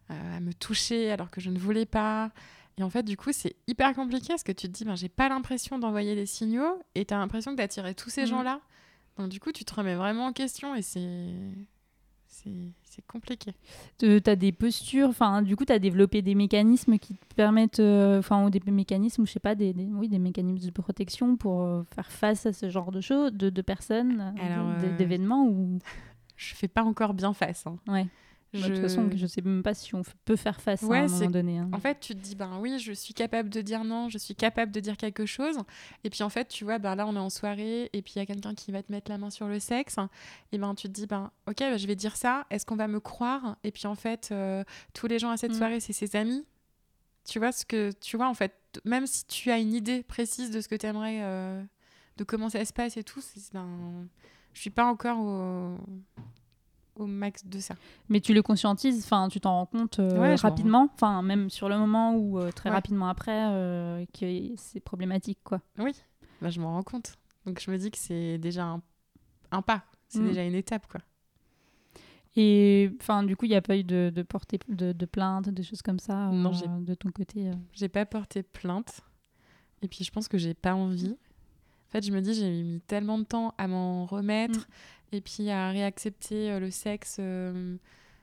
à me toucher alors que je ne voulais pas. Et en fait, du coup, c'est hyper compliqué parce que tu te dis, ben, j'ai pas l'impression d'envoyer des signaux et tu as l'impression d'attirer tous ces mmh. gens-là. Donc, du coup, tu te remets vraiment en question et c'est c'est compliqué. Tu as des postures, enfin, du coup, tu as développé des mécanismes qui te permettent, euh, enfin, ou des mécanismes, je sais pas, des, oui, des mécanismes de protection pour euh, faire face à ce genre de choses, de, de personnes, euh, d'événements ou... Je fais pas encore bien face. Hein. Ouais. De toute façon, je sais même pas si on peut faire face à un moment donné. Hein. En fait, tu te dis, ben oui, je suis capable de dire non, je suis capable de dire quelque chose. Et puis en fait, tu vois, ben là, on est en soirée et puis il y a quelqu'un qui va te mettre la main sur le sexe. Et ben tu te dis, ben ok, ben, je vais dire ça. Est-ce qu'on va me croire? Et puis en fait, euh, tous les gens à cette mm. soirée, c'est ses amis. Tu vois ce que tu vois en fait, même si tu as une idée précise de ce que tu aimerais, euh, de comment ça se passe et tout, ben, je suis pas encore au au max de ça. Mais tu le conscientises, enfin, tu t'en rends compte euh, rapidement, enfin, même sur le moment ou euh, très rapidement après, euh, que c'est problématique, quoi. Oui, bah, je m'en rends compte. Donc je me dis que c'est déjà un, un pas, c'est mm. déjà une étape, quoi. Et enfin, du coup, il n'y a pas eu de, de portée de, de, plainte, des choses comme ça non, de ton côté J'ai pas porté plainte. Et puis, je pense que j'ai pas envie. En fait, je me dis, j'ai mis tellement de temps à m'en remettre. Mm et puis à réaccepter euh, le sexe, euh,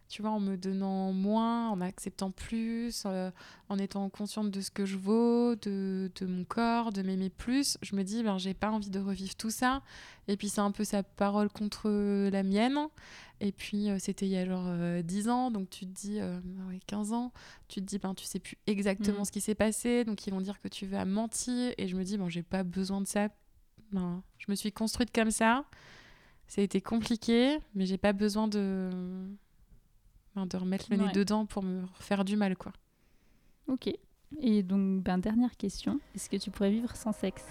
tu vois, en me donnant moins, en acceptant plus, euh, en étant consciente de ce que je vaux, de, de mon corps, de m'aimer plus. Je me dis, ben, j'ai pas envie de revivre tout ça. Et puis c'est un peu sa parole contre la mienne. Et puis c'était il y a genre 10 ans, donc tu te dis, 15 ans, tu te dis, ben, tu sais plus exactement mmh. ce qui s'est passé, donc ils vont dire que tu vas mentir. Et je me dis, bon, j'ai pas besoin de ça. Ben, je me suis construite comme ça ça a été compliqué, mais j'ai pas besoin de, de remettre le nez dedans pour me faire du mal, quoi. Ok. Et donc, ben, dernière question. Est-ce que tu pourrais vivre sans sexe?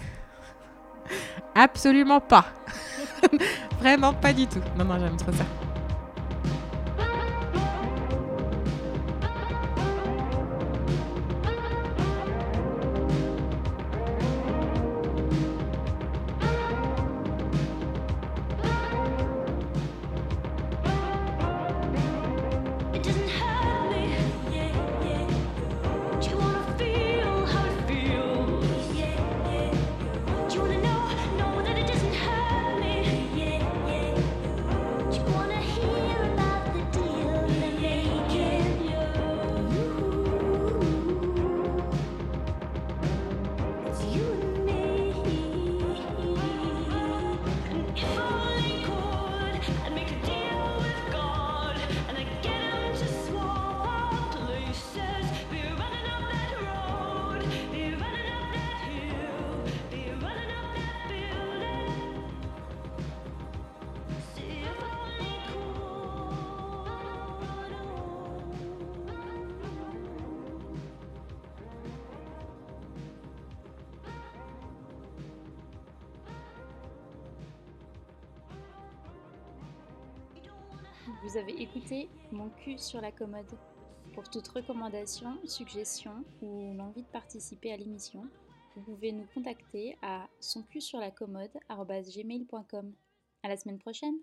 Absolument pas. Vraiment pas du tout. Non, non, j'aime trop ça. Sur la commode. Pour toute recommandation, suggestion ou l'envie de participer à l'émission, vous pouvez nous contacter à soncusurlacommode.gmail.com. À la semaine prochaine